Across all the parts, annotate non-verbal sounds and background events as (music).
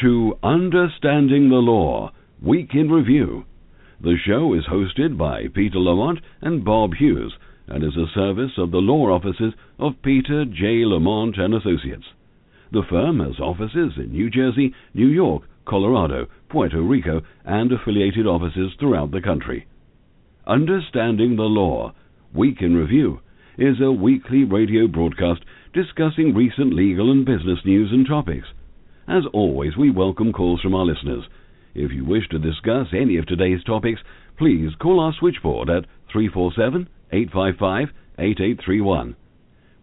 To Understanding the Law, Week in Review. The show is hosted by Peter Lamont and Bob Hughes and is a service of the law offices of Peter J. Lamont and Associates. The firm has offices in New Jersey, New York, Colorado, Puerto Rico, and affiliated offices throughout the country. Understanding the Law, Week in Review, is a weekly radio broadcast discussing recent legal and business news and topics. As always, we welcome calls from our listeners. If you wish to discuss any of today's topics, please call our switchboard at 347 855 8831.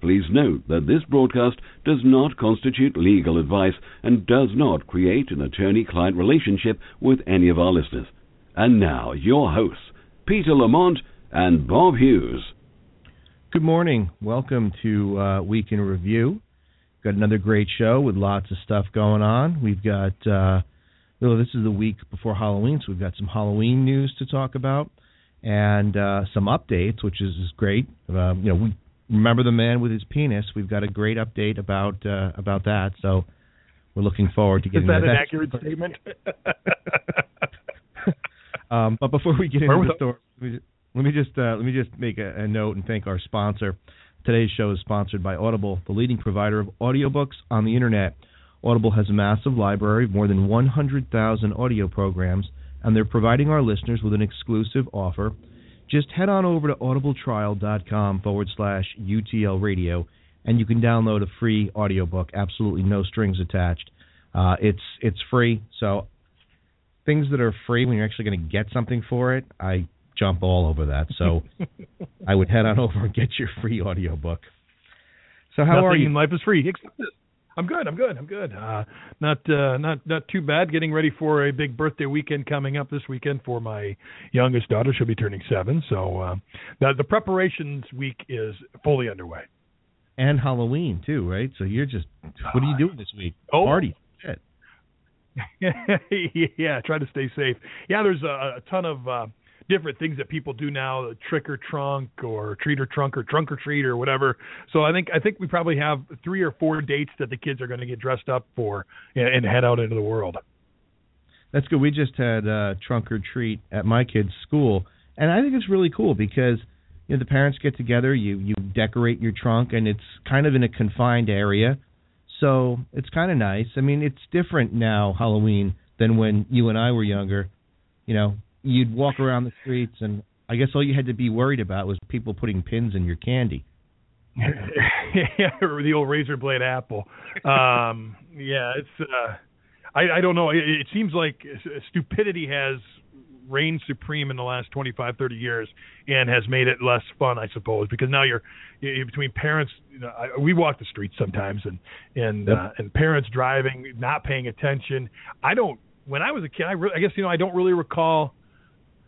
Please note that this broadcast does not constitute legal advice and does not create an attorney client relationship with any of our listeners. And now, your hosts, Peter Lamont and Bob Hughes. Good morning. Welcome to uh, Week in Review. Got another great show with lots of stuff going on. We've got, uh, well, this is the week before Halloween, so we've got some Halloween news to talk about and uh, some updates, which is, is great. Um, you know, we remember the man with his penis. We've got a great update about uh, about that. So we're looking forward to getting. Is that an accurate statement? (laughs) um, but before we get into the story, let me just uh, let me just make a, a note and thank our sponsor. Today's show is sponsored by Audible, the leading provider of audiobooks on the internet. Audible has a massive library of more than 100,000 audio programs, and they're providing our listeners with an exclusive offer. Just head on over to audibletrial.com forward slash UTL radio, and you can download a free audiobook, absolutely no strings attached. Uh, it's it's free, so things that are free when you're actually going to get something for it, I jump all over that. So (laughs) I would head on over and get your free audiobook. So how Nothing are you? in life is free. Except this. I'm good. I'm good. I'm good. Uh, not uh, not not too bad. Getting ready for a big birthday weekend coming up this weekend for my youngest daughter. She'll be turning seven. So uh, the the preparations week is fully underway. And Halloween too, right? So you're just what are you doing this week? Oh. Party. (laughs) Yeah, try to stay safe. Yeah, there's a, a ton of uh, different things that people do now, trick or trunk or treat or trunk or trunk or treat or whatever. So I think I think we probably have three or four dates that the kids are going to get dressed up for and, and head out into the world. That's good. We just had uh, trunk or treat at my kid's school, and I think it's really cool because you know the parents get together, you you decorate your trunk, and it's kind of in a confined area, so it's kind of nice. I mean, it's different now Halloween than when you and I were younger. You know, you'd walk around the streets, and I guess all you had to be worried about was people putting pins in your candy. (laughs) yeah, the old razor blade apple. Um, yeah, it's. Uh, I, I don't know. It, it seems like stupidity has reigned supreme in the last 25, 30 years, and has made it less fun, I suppose, because now you're, you're between parents. You know, I, we walk the streets sometimes, and and Yep. uh, and parents driving, not paying attention. I don't. When I was a kid, I, re- I guess you know I don't really recall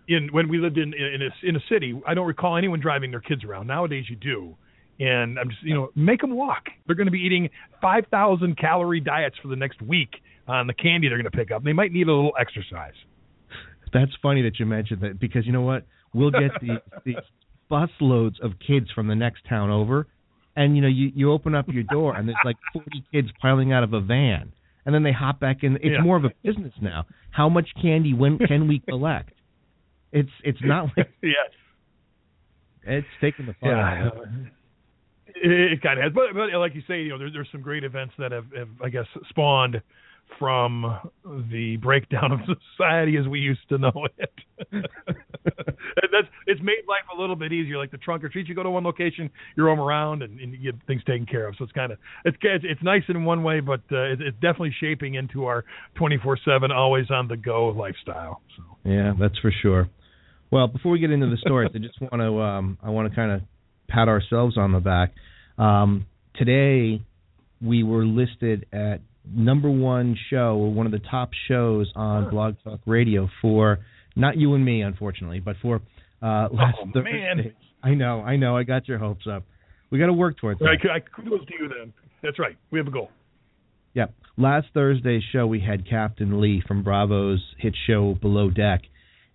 in when we lived in in a, in a city, I don't recall anyone driving their kids around. Nowadays, you do, and I'm just you know make them walk. They're going to be eating 5,000 calorie diets for the next week on the candy they're going to pick up. They might need a little exercise. That's funny that you mentioned that because you know what? We'll get the, these bus loads of kids from the next town over, and you know you you open up your door and there's like 40 kids piling out of a van, and then they hop back in. It's Yeah. more of a business now. How much candy when can we collect? It's it's (laughs) not like yes. it's taking the fun. Yeah. out of it. It, it kind of has, but, but like you say, you know, there, there's some great events that have, have, I guess, spawned from the breakdown of (laughs) society as we used to know it. (laughs) and that's it's made life a little bit easier. Like the trunk or treat, you go to one location, you're roam around, and, and you get things taken care of. So it's kind of it's it's it's nice in one way, but uh, it, it's definitely shaping into our 24/7, always on the go lifestyle. So. Yeah, that's for sure. Well, before we get into the stories, I just want to um, I want to kind of pat ourselves on the back. Um, today, we were listed at number one show or one of the top shows on Blog Talk Radio for not you and me, unfortunately, but for uh, last Oh, Thursday. man. I know, I know, I got your hopes up. We got to work towards that. I, I kudos to you then. That's right. We have a goal. Yep. Last Thursday's show, we had Captain Lee from Bravo's hit show Below Deck.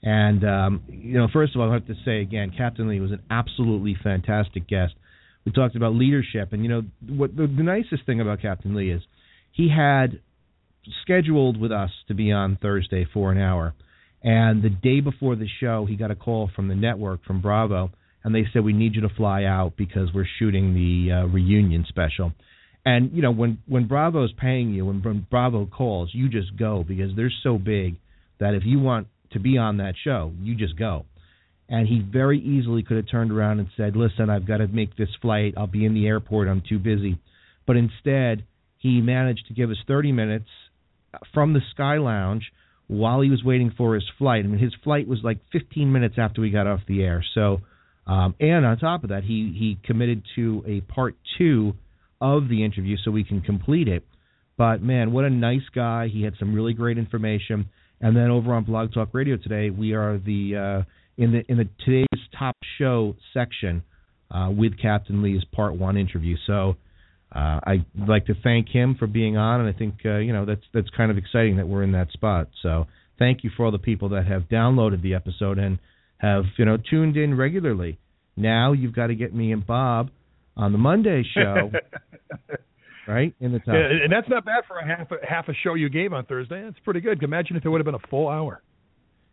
And, um, you know, first of all, I have to say again, Captain Lee was an absolutely fantastic guest. We talked about leadership. And, you know, what the, the nicest thing about Captain Lee is he had scheduled with us to be on Thursday for an hour. And the day before the show, he got a call from the network from Bravo, and they said we need you to fly out because we're shooting the uh, reunion special. And you know when when Bravo's paying you, when, when Bravo calls, you just go because they're so big that if you want to be on that show, you just go. And he very easily could have turned around and said, "Listen, I've got to make this flight. I'll be in the airport. I'm too busy." But instead, he managed to give us 30 minutes from the Sky Lounge while he was waiting for his flight. I mean, his flight was like 15 minutes after we got off the air. So, um, and on top of that, he he committed to a part two of the interview so we can complete it. But man, what a nice guy! He had some really great information. And then over on Blog Talk Radio today, we are the uh, in the in the today's top show section uh, with Captain Lee's part one interview. So uh, I'd like to thank him for being on, and I think uh, you know that's that's kind of exciting that we're in that spot. So thank you for all the people that have downloaded the episode and have you know tuned in regularly. Now you've got to get me and Bob on the Monday show, (laughs) right in the top. Yeah, and that's not bad for a half a half a show you gave on Thursday. That's pretty good. Imagine if it would have been a full hour.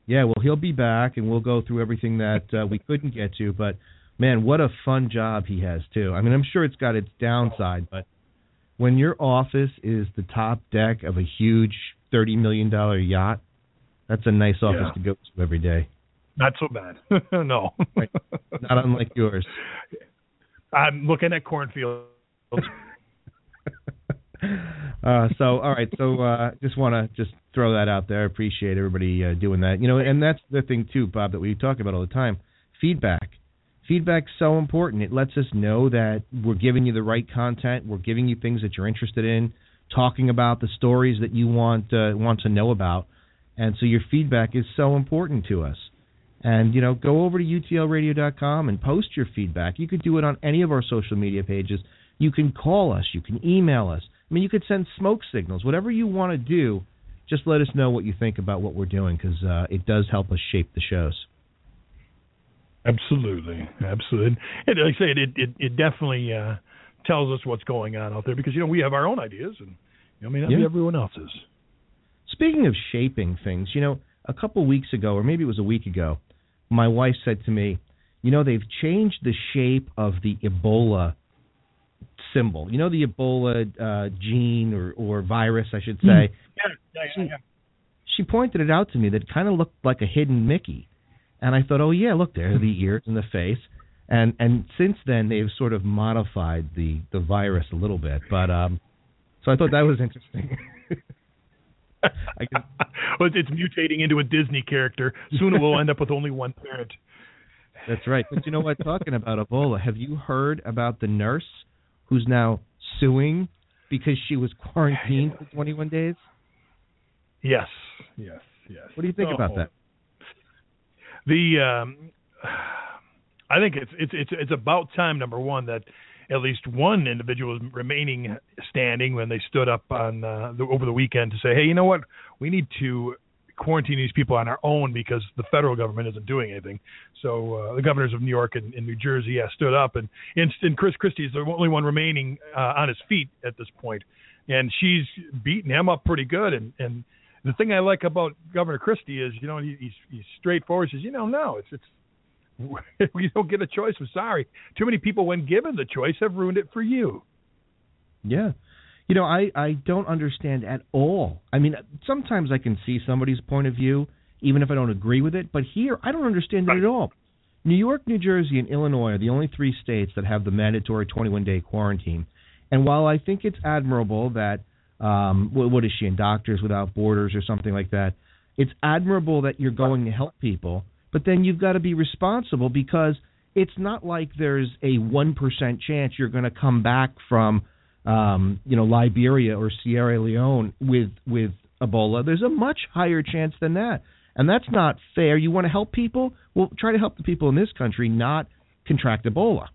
Yeah, well, he'll be back, and we'll go through everything that uh, we couldn't get to, but man, what a fun job he has too. I mean, I'm sure it's got its downside, but when your office is the top deck of a huge thirty million dollar yacht, that's a nice office Yeah. to go to every day. Not so bad. (laughs) no. Right. Not unlike yours. (laughs) I'm looking at cornfields. Uh, so all right, so uh, just want to just throw that out there. I appreciate everybody uh, doing that. You know, and that's the thing too, Bob, that we talk about all the time. Feedback. Feedback's so important. It lets us know that we're giving you the right content. We're giving you things that you're interested in, talking about the stories that you want uh, want to know about. And so your feedback is so important to us. And you know, go over to utlradio.com and post your feedback. You could do it on any of our social media pages. You can call us. You can email us. I mean, you could send smoke signals. Whatever you want to do, just let us know what you think about what we're doing because uh, it does help us shape the shows. Absolutely, absolutely. And like I say, it it it definitely uh, tells us what's going on out there because you know we have our own ideas and you know, not be Yeah. everyone else's. Speaking of shaping things, you know, a couple weeks ago, or maybe it was a week ago, my wife said to me, "You know, they've changed the shape of the Ebola symbol. You know, the Ebola uh, gene or or virus, I should say." Yeah, yeah, yeah, yeah. She pointed it out to me that it kind of looked like a hidden Mickey, and I thought, "Oh yeah, look there, the ears and the face." And and since then, they've sort of modified the the virus a little bit, but um, so I thought that was interesting. (laughs) I (laughs) well, it's mutating into a Disney character. Soon it will end up with only one parent. That's right. But you know what? Talking about Ebola, have you heard about the nurse who's now suing because she was quarantined for 21 days? Yes, yes, yes. What do you think about Oh. that? The um, I think it's it's it's it's about time. Number one that at least one individual is remaining standing when they stood up on uh, the, over the weekend to say, hey, you know what, we need to quarantine these people on our own because the federal government isn't doing anything. So uh, the governors of New York and, and New Jersey yeah, stood up, and, and and Chris Christie is the only one remaining uh, on his feet at this point, and she's beating him up pretty good. And and the thing I like about Governor Christie is, you know, he, he's he's straightforward. He says, you know, no, it's it's (laughs) we don't get a choice. I'm sorry. Too many people, when given the choice, have ruined it for you. Yeah. You know, I I don't understand at all. I mean, sometimes I can see somebody's point of view even if I don't agree with it, but here I don't understand it at all. New York, New Jersey, and Illinois are the only three states that have the mandatory 21-day quarantine. And while I think it's admirable that um what, what is she in Doctors Without Borders or something like that, it's admirable that you're going to help people, but then you've got to be responsible because it's not like there's a 1% chance you're going to come back from um, you know, Liberia or Sierra Leone with with Ebola. There's a much higher chance than that. And that's not fair. You want to help people? Well, try to help the people in this country not contract Ebola.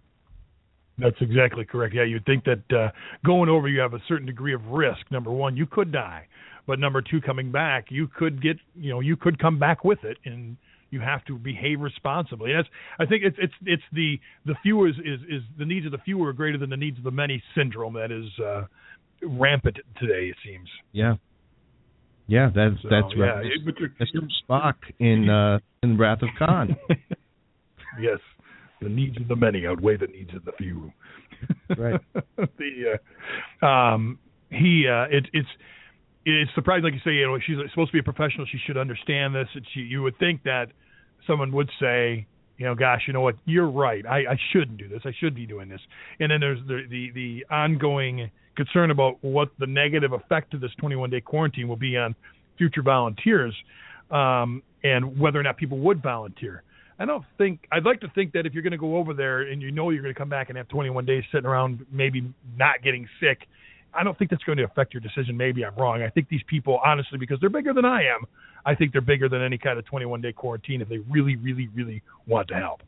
That's exactly correct. Yeah, you'd think that uh, going over, you have a certain degree of risk. Number one, you could die, but number two, coming back, you could get, you know, you could come back with it, and you have to behave responsibly. That's, I think, it's it's it's the the few is, is is the needs of the few are greater than the needs of the many syndrome that is uh, rampant today. It seems. Yeah. Yeah, that's So, that's yeah, right. it- Mr. Spock in uh, in Wrath of Khan. (laughs) yes, the needs of the many outweigh the needs of the few. Right. (laughs) the uh, um, he uh, it, it's it's surprising, like you say, you know, she's supposed to be a professional. She should understand this. And she, you would think that someone would say, you know, gosh, you know what, you're right. I, I shouldn't do this. I should be doing this. And then there's the the the ongoing concern about what the negative effect of this 21 day quarantine will be on future volunteers, um, and whether or not people would volunteer. I don't think I'd like to think that if you're going to go over there and you know you're going to come back and have 21 days sitting around, maybe not getting sick, I don't think that's going to affect your decision. Maybe I'm wrong. I think these people, honestly, because they're bigger than I am, I think they're bigger than any kind of 21 day quarantine if they really, really, really want to help.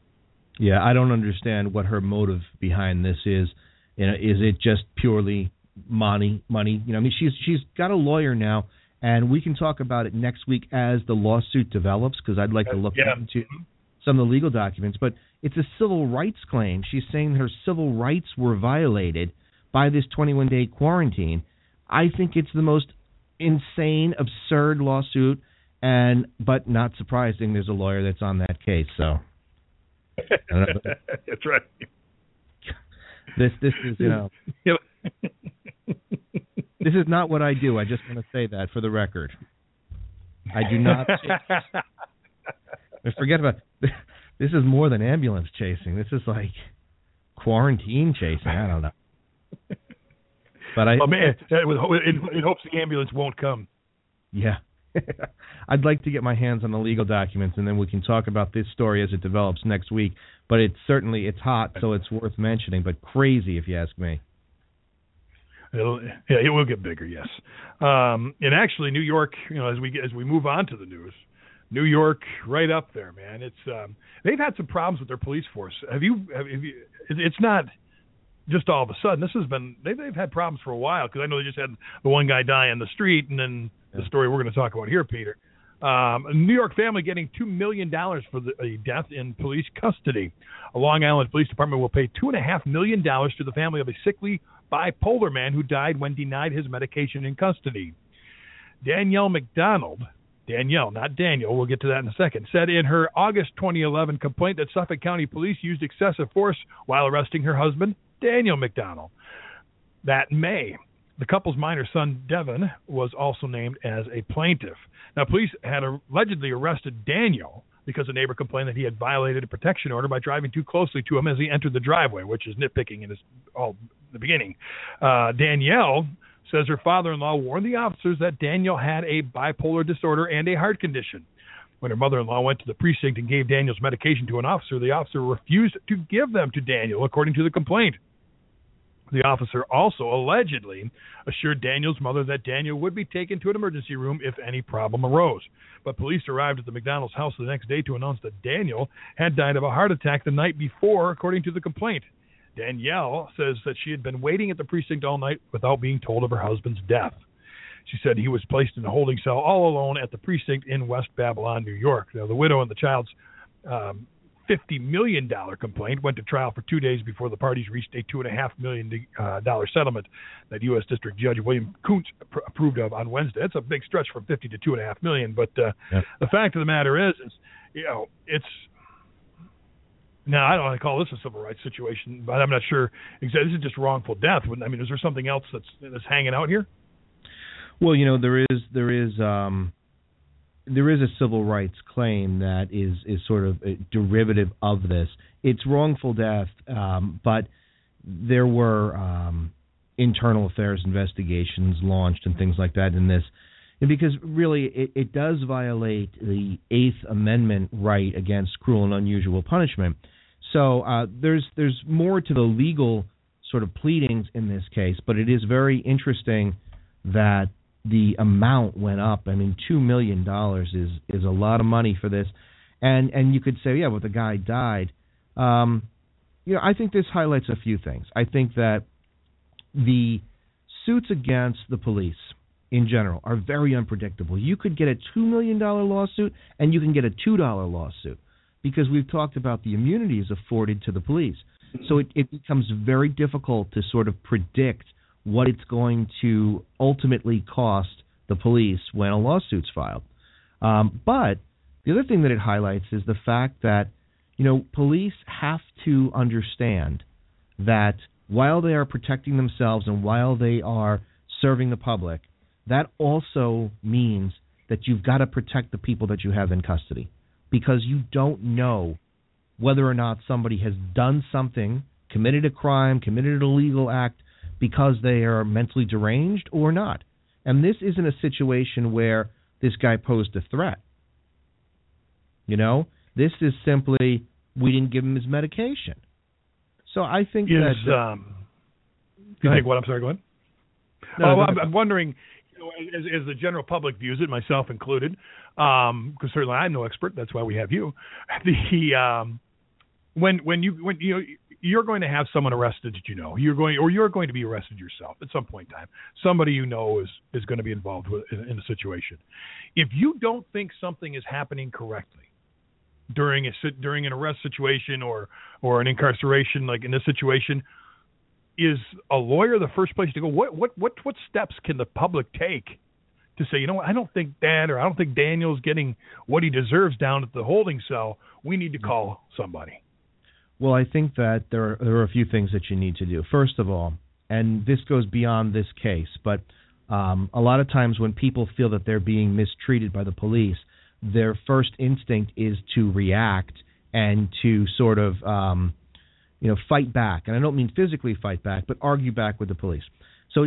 Yeah, I don't understand what her motive behind this is. You know, is it just purely money? Money? You know, I mean, she's she's got a lawyer now, and we can talk about it next week as the lawsuit develops because I'd like to look Yeah. into some of the legal documents. But it's a civil rights claim. She's saying her civil rights were violated by this 21 day quarantine. I think it's the most insane, absurd lawsuit, and but not surprising. There's a lawyer that's on that case, so. (laughs) that's right. This this is you know. (laughs) this is not what I do. I just want to say that for the record. I do not. (laughs) forget about this. Is more than ambulance chasing. This is like quarantine chasing. I don't know. But I oh man, in hopes the ambulance won't come. yeah. (laughs) I'd like to get my hands on the legal documents, and then we can talk about this story as it develops next week. But it's certainly it's hot, so it's worth mentioning. But crazy, if you ask me. It'll, yeah, it will get bigger, yes. Um, and actually, New York, you know, as we as we move on to the news, New York, right up there, man. It's um, they've had some problems with their police force. Have you? Have, have you? it- It's not just all of a sudden. This has been they've they've had problems for a while because I know they just had the one guy die in the street, and then the story we're going to talk about here, Peter. Um, a New York family getting two million dollars for the, a death in police custody. A Long Island Police Department will pay two and a half million dollars to the family of a sickly bipolar man who died when denied his medication in custody. Danielle McDonald, Danielle, not Daniel, we'll get to that in a second, said in her August 2011 complaint that Suffolk County Police used excessive force while arresting her husband, Daniel McDonald. That May, the couple's minor son, Devin, was also named as a plaintiff. Now, police had allegedly arrested Daniel because a neighbor complained that he had violated a protection order by driving too closely to him as he entered the driveway, which is nitpicking in his all the beginning. Uh, Danielle says her father-in-law warned the officers that Daniel had a bipolar disorder and a heart condition. When her mother-in-law went to the precinct and gave Daniel's medication to an officer, the officer refused to give them to Daniel, according to the complaint. The officer also allegedly assured Daniel's mother that Daniel would be taken to an emergency room if any problem arose. But police arrived at the McDonald's house the next day to announce that Daniel had died of a heart attack the night before, according to the complaint. Danielle says that she had been waiting at the precinct all night without being told of her husband's death. She said he was placed in a holding cell all alone at the precinct in West Babylon, New York. Now, the widow and the child's um, $50 million complaint went to trial for two days before the parties reached a $2.5 million uh, settlement that U.S. District Judge William Kuntz pr- approved of on Wednesday. That's a big stretch from 50 to 2.5 million. But uh, Yeah. the fact of the matter is, is, you know, it's now I don't want to call this a civil rights situation, but I'm not sure. Exactly, this is just wrongful death. I mean, is there something else that's that's hanging out here? Well, you know there is there is um, there is a civil rights claim that is is sort of a derivative of this. It's wrongful death, um, but there were um, internal affairs investigations launched and things like that in this, and because really it, it does violate the Eighth Amendment right against cruel and unusual punishment. So uh, there's there's more to the legal sort of pleadings in this case, but it is very interesting that the amount went up. I mean, two million dollars is is a lot of money for this, and and you could say, yeah, well, the guy died. Um, you know, I think this highlights a few things. I think that the suits against the police in general are very unpredictable. You could get a two million dollar lawsuit, and you can get a two dollar lawsuit because we've talked about the immunities afforded to the police. So it, it becomes very difficult to sort of predict what it's going to ultimately cost the police when a lawsuit's filed. Um, but the other thing that it highlights is the fact that you know police have to understand that while they are protecting themselves and while they are serving the public, that also means that you've got to protect the people that you have in custody because you don't know whether or not somebody has done something, committed a crime, committed an illegal act because they are mentally deranged or not. And this isn't a situation where this guy posed a threat. You know, this is simply we didn't give him his medication. So I think is, that. Um, you think what? I'm sorry. Go ahead. No, oh, I'm, I'm wondering know, as, as the general public views it, myself included, because um, certainly I'm no expert. That's why we have you. (laughs) The um, when when you when you know you're going to have someone arrested that you know you're going or you're going to be arrested yourself at some point in time. Somebody you know is is going to be involved with in, in the situation. If you don't think something is happening correctly during a during an arrest situation or or an incarceration like in this situation is a lawyer the first place to go? What what what what steps can the public take to say, you know, what, I don't think Dan or I don't think Daniel's getting what he deserves down at the holding cell. We need to call somebody. Well, I think that there are, there are a few things that you need to do. First of all, and this goes beyond this case, but um, a lot of times when people feel that they're being mistreated by the police, their first instinct is to react and to sort of um, you know, fight back. And I don't mean physically fight back, but argue back with the police. So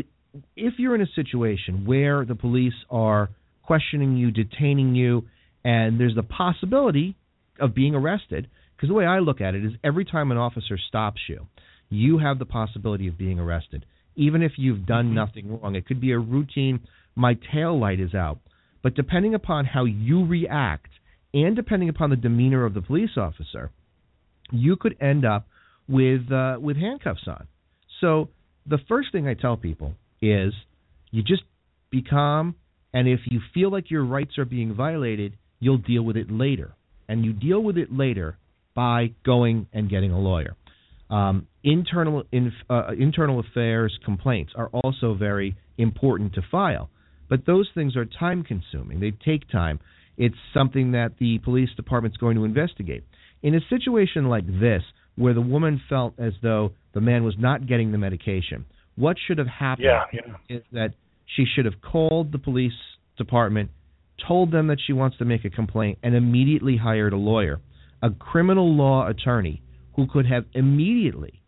if you're in a situation where the police are questioning you, detaining you, and there's the possibility of being arrested, because the way I look at it is every time an officer stops you, you have the possibility of being arrested, even if you've done mm-hmm. nothing wrong. It could be a routine, my tail light is out. But depending upon how you react and depending upon the demeanor of the police officer, you could end up with uh, with handcuffs on. So the first thing I tell people is you just be calm, and if you feel like your rights are being violated, you'll deal with it later, and you deal with it later by going and getting a lawyer. Um, internal in, uh, internal affairs complaints are also very important to file, but those things are time consuming. They take time. It's something that the police department's going to investigate. In a situation like this, where the woman felt as though the man was not getting the medication. What should have happened yeah, yeah. is that she should have called the police department, told them that she wants to make a complaint, and immediately hired a lawyer, a criminal law attorney who could have immediately,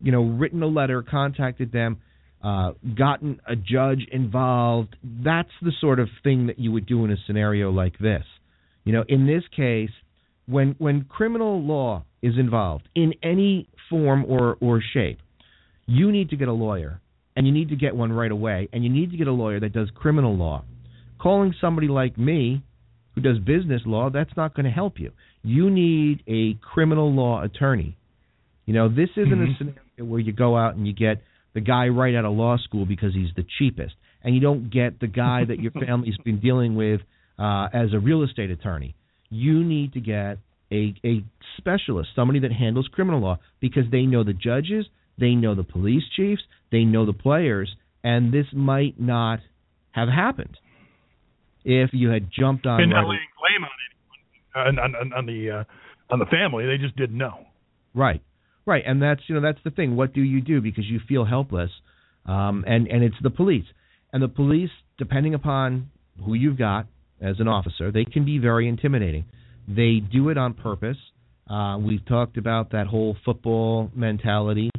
you know, written a letter, contacted them, uh, gotten a judge involved. That's the sort of thing that you would do in a scenario like this. You know, in this case, when when criminal law is involved in any form or or shape, you need to get a lawyer, and you need to get one right away, and you need to get a lawyer that does criminal law. Calling somebody like me who does business law, that's not going to help you. You need a criminal law attorney. You know, this isn't mm-hmm. a scenario where you go out and you get the guy right out of law school because he's the cheapest, and you don't get the guy that your (laughs) family's been dealing with uh, as a real estate attorney you need to get a, a specialist, somebody that handles criminal law, because they know the judges, they know the police chiefs, they know the players, and this might not have happened if you had jumped on. And not laying blame on anyone, on, on, on the uh, on the family. They just didn't know. Right, right, and that's you know that's the thing. What do you do because you feel helpless, um, and and it's the police, and the police, depending upon who you've got, as an officer. They can be very intimidating. They do it on purpose. Uh, we've talked about that whole football mentality,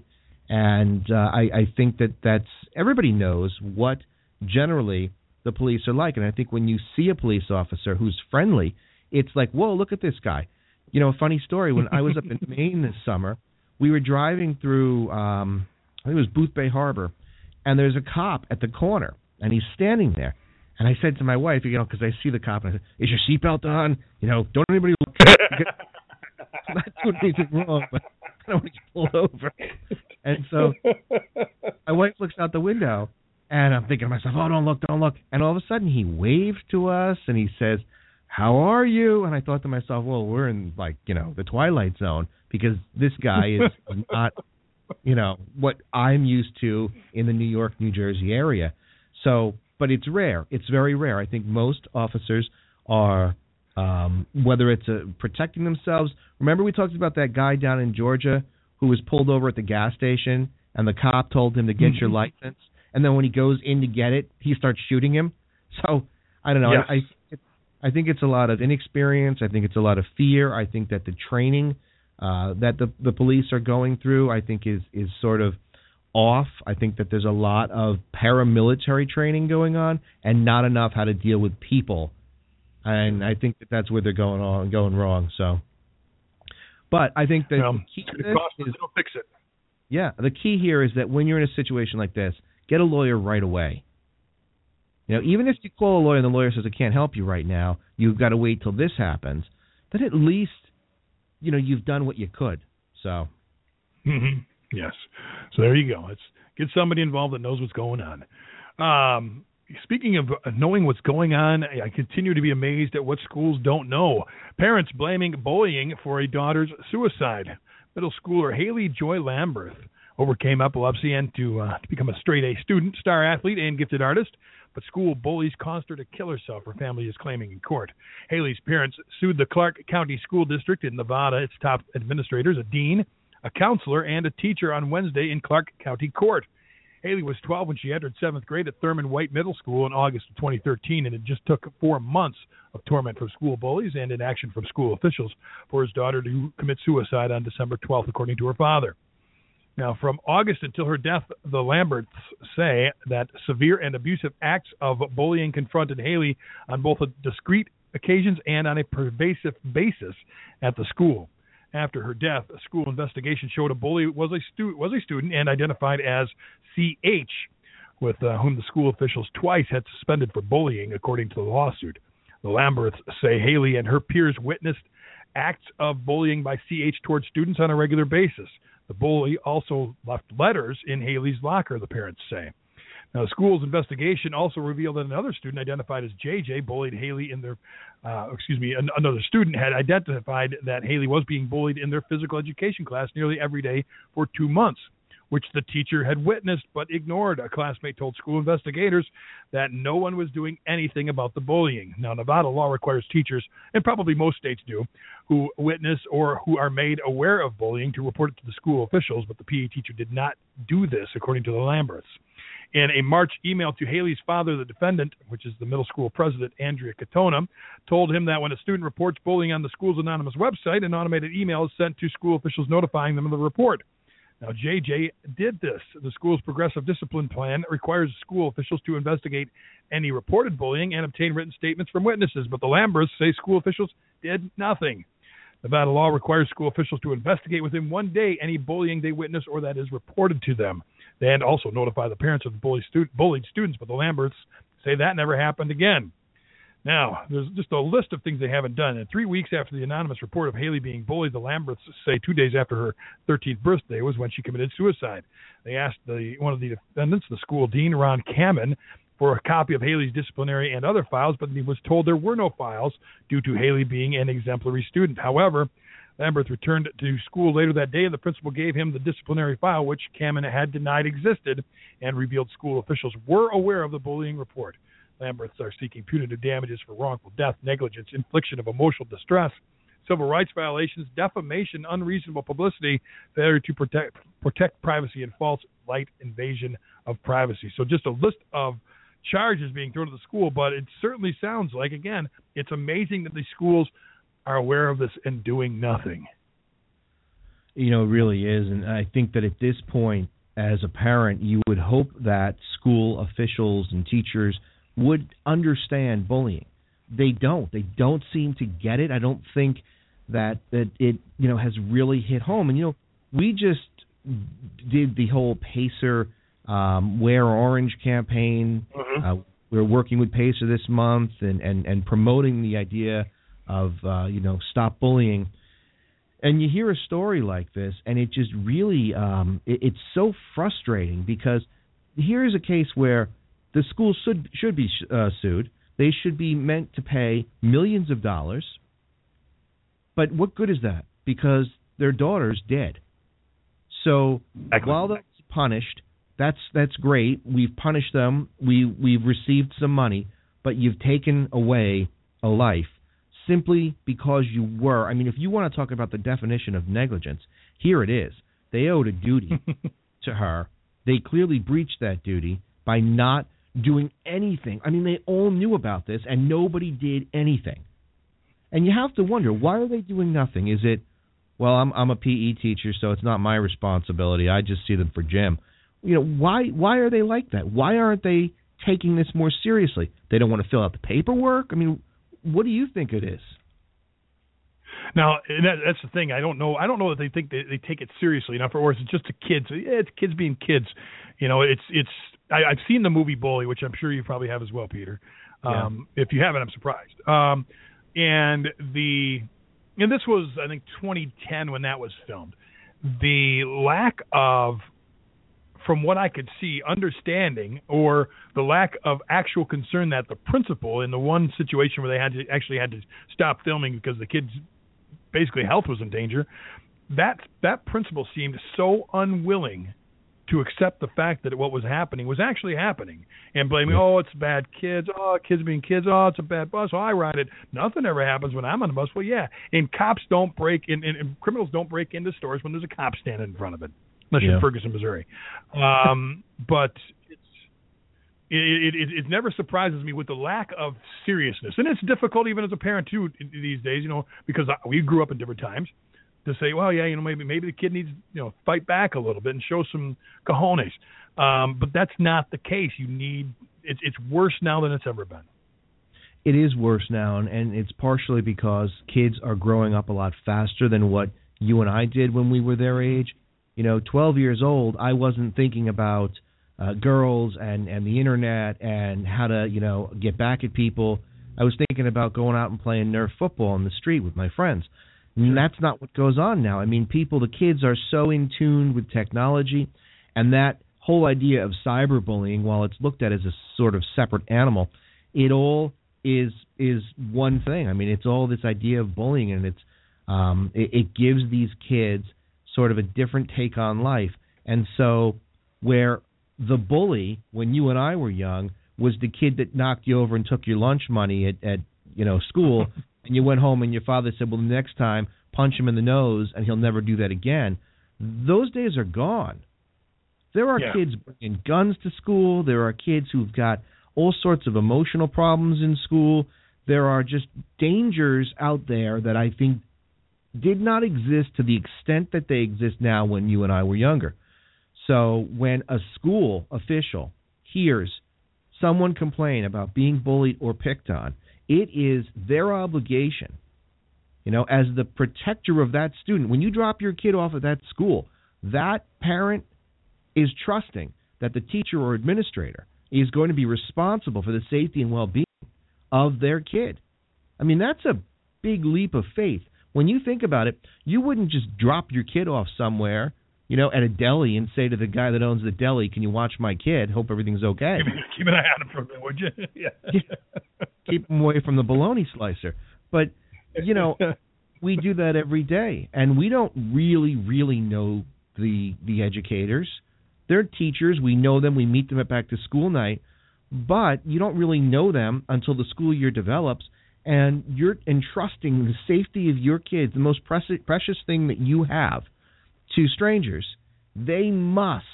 and uh, I, I think that that's everybody knows what generally the police are like. And I think when you see a police officer who's friendly, it's like, whoa, look at this guy. You know, a funny story. When I was up in (laughs) Maine this summer, we were driving through, um, I think it was Boothbay Harbor, and there's a cop at the corner, and he's standing there. And I said to my wife, you know, because I see the cop, and I said, "Is your seatbelt on? You know, don't anybody look." I'm not doing anything wrong, but (laughs) I don't want to get pulled over. And so my wife looks out the window, and I'm thinking to myself, "Oh, don't look, don't look!" And all of a sudden, he waves to us, and he says, "How are you?" And I thought to myself, "Well, we're in like you know the twilight zone because this guy is (laughs) not, you know, what I'm used to in the New York, New Jersey area." So but it's rare. It's very rare. I think most officers are um, whether it's uh, protecting themselves. Remember we talked about that guy down in Georgia who was pulled over at the gas station and the cop told him to get mm-hmm. your license, and then when he goes in to get it, he starts shooting him. So I don't know. Yes. I, I I think it's a lot of inexperience. I think it's a lot of fear. I think that the training uh, that the the police are going through, I think is is sort of off. I think that there's a lot of paramilitary training going on and not enough how to deal with people. And I think that that's where they're going on going wrong. So, but I think that um, the key to this is fix it. Yeah, the key here is that when you're in a situation like this, get a lawyer right away. You know, even if you call a lawyer and the lawyer says I can't help you right now, you've got to wait till this happens. Then at least, you know, you've done what you could. So. Mm-hmm. Yes. So there you go. Let's get somebody involved that knows what's going on. Um, speaking of knowing what's going on, I continue to be amazed at what schools don't know. Parents blaming bullying for a daughter's suicide. Middle schooler Haley Joy Lamberth overcame epilepsy and to, uh, to become a straight A student, star athlete, and gifted artist. But school bullies caused her to kill herself, her family is claiming in court. Haley's parents sued the Clark County School District in Nevada, its top administrators, a dean, a counselor, and a teacher on Wednesday in Clark County Court. Haley was 12 when she entered seventh grade at Thurman White Middle School in August of 2013, and it just took four months of torment from school bullies and inaction from school officials for his daughter to commit suicide on December 12th, according to her father. Now, from August until her death, the Lamberths say that severe and abusive acts of bullying confronted Haley on both discrete occasions and on a pervasive basis at the school after her death, a school investigation showed a bully was a stu- was a student and identified as CH, with uh, whom the school officials twice had suspended for bullying, according to the lawsuit. The Lamberths say Haley and her peers witnessed acts of bullying by CH towards students on a regular basis. The bully also left letters in Haley's locker, the parents say. Now, the school's investigation also revealed that another student identified as JJ bullied Haley in their, uh, excuse me, an, another student had identified that Haley was being bullied in their physical education class nearly every day for two months, which the teacher had witnessed but ignored. A classmate told school investigators that no one was doing anything about the bullying. Now, Nevada law requires teachers, and probably most states do, who witness or who are made aware of bullying to report it to the school officials, but the PE teacher did not do this, according to the Lamberths. In a March email to Haley's father, the defendant, which is the middle school president, Andrea Katona, told him that when a student reports bullying on the school's anonymous website, an automated email is sent to school officials notifying them of the report. Now, JJ did this. The school's progressive discipline plan requires school officials to investigate any reported bullying and obtain written statements from witnesses, but the Lamberths say school officials did nothing. Nevada law requires school officials to investigate within one day any bullying they witness or that is reported to them and also notify the parents of the bullied, stu- bullied students. But the Lamberths say that never happened again. Now, there's just a list of things they haven't done. And three weeks after the anonymous report of Haley being bullied, the Lamberths say two days after her 13th birthday was when she committed suicide. They asked the one of the defendants, the school dean, Ron Kamen, for a copy of Haley's disciplinary and other files, but he was told there were no files due to Haley being an exemplary student. However, Lamberth returned to school later that day, and the principal gave him the disciplinary file, which Kamen had denied existed, and revealed school officials were aware of the bullying report. Lamberths are seeking punitive damages for wrongful death, negligence, infliction of emotional distress, civil rights violations, defamation, unreasonable publicity, failure to protect protect privacy, and false light invasion of privacy. So, just a list of charges being thrown at the school, but it certainly sounds like, again, it's amazing that these schools are aware of this and doing nothing. You know, it really is. And I think that at this point, as a parent, you would hope that school officials and teachers would understand bullying. They don't. They don't seem to get it. I don't think that that it you know has really hit home. And you know, we just did the whole Pacer um, Wear Orange campaign. Mm-hmm. Uh, we're working with Pacer this month and, and, and promoting the idea of uh, you know stop bullying. And you hear a story like this, and it just really um, it, it's so frustrating because here is a case where the school should should be uh, sued. They should be meant to pay millions of dollars. But what good is that? Because their daughter's dead. So exactly. while they're punished, That's that's great. We've punished them. We we've received some money, but you've taken away a life simply because you were. I mean, if you want to talk about the definition of negligence, here it is. They owed a duty (laughs) to her. They clearly breached that duty by not doing anything. I mean, they all knew about this and nobody did anything. And you have to wonder, why are they doing nothing? Is it well, I'm I'm a PE teacher, so it's not my responsibility. I just see them for gym. You know, why why are they like that? Why aren't they taking this more seriously? They don't want to fill out the paperwork. I mean, what do you think it is? Now, that, that's the thing. I don't know. I don't know that they think they, they take it seriously enough, or is it just the kids? Yeah, it's kids being kids. You know, it's it's. I, I've seen the movie Bully, which I'm sure you probably have as well, Peter. Um, yeah. If you haven't, I'm surprised. Um, and the and this was I think 2010 when that was filmed. The lack of from what I could see, understanding or the lack of actual concern that the principal in the one situation where they had to actually had to stop filming because the kids basically health was in danger, that that principal seemed so unwilling to accept the fact that what was happening was actually happening and blaming, oh, it's bad kids, oh, kids being kids, oh, it's a bad bus, oh, I ride it. Nothing ever happens when I'm on the bus. Well, yeah, and cops don't break, and, and, and criminals don't break into stores when there's a cop standing in front of it unless yeah. you're in Ferguson, Missouri. Um, (laughs) but it's it, it, it never surprises me with the lack of seriousness, and it's difficult even as a parent too these days. You know, because we grew up in different times to say, well, yeah, you know, maybe maybe the kid needs you know fight back a little bit and show some cojones. Um, but that's not the case. You need it's it's worse now than it's ever been. It is worse now, and, and it's partially because kids are growing up a lot faster than what you and I did when we were their age you know, 12 years old, I wasn't thinking about uh, girls and and the internet and how to you know get back at people. I was thinking about going out and playing Nerf football on the street with my friends. And that's not what goes on now. I mean, people, the kids are so in tune with technology, and that whole idea of cyberbullying, while it's looked at as a sort of separate animal, it all is is one thing. I mean, it's all this idea of bullying, and it's um, it, it gives these kids sort of a different take on life. And so, where the bully, when you and I were young, was the kid that knocked you over and took your lunch money at, at you know school, (laughs) and you went home and your father said, "Well, the next time, punch him in the nose, and he'll never do that again." Those days are gone. There are yeah. kids bringing guns to school. There are kids who've got all sorts of emotional problems in school. There are just dangers out there that I think did not exist to the extent that they exist now when you and I were younger. So when a school official hears someone complain about being bullied or picked on, it is their obligation, you know, as the protector of that student. When you drop your kid off at that school, that parent is trusting that the teacher or administrator is going to be responsible for the safety and well-being of their kid. I mean, that's a big leap of faith when you think about it, you wouldn't just drop your kid off somewhere, you know, at a deli and say to the guy that owns the deli, "Can you watch my kid? Hope everything's okay." Keep, an eye on him for a bit, would you? (laughs) yeah. Keep him away from the bologna slicer. But you know, (laughs) we do that every day, and we don't really, really know the the educators. They're teachers. We know them. We meet them at back to school night, but you don't really know them until the school year develops and you're entrusting the safety of your kids, the most precious precious thing that you have, to strangers, they must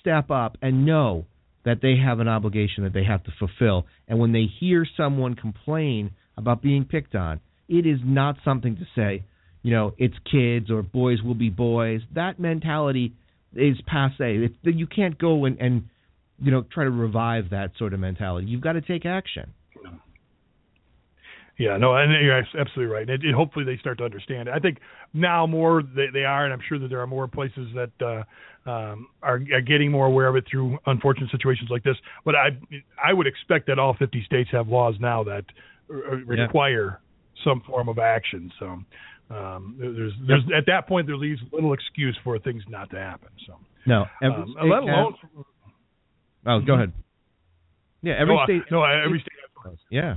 step up and know that they have an obligation that they have to fulfill. And when they hear someone complain about being picked on, it is not something to say, you know, it's kids or boys will be boys. That mentality is passe. It's, you can't go and, and you know try to revive that sort of mentality. You've got to take action. Yeah, no, and you're absolutely right. And it, it, hopefully they start to understand it. I think now more they, they are, and I'm sure that there are more places that uh, um, are, are getting more aware of it through unfortunate situations like this. But I I would expect that all 50 states have laws now that uh, require yeah. some form of action. So um, there's there's at that point there leaves little excuse for things not to happen. So no, every um, let alone. Has, oh, go ahead. Yeah, every no, state. No, every state. Has, yeah.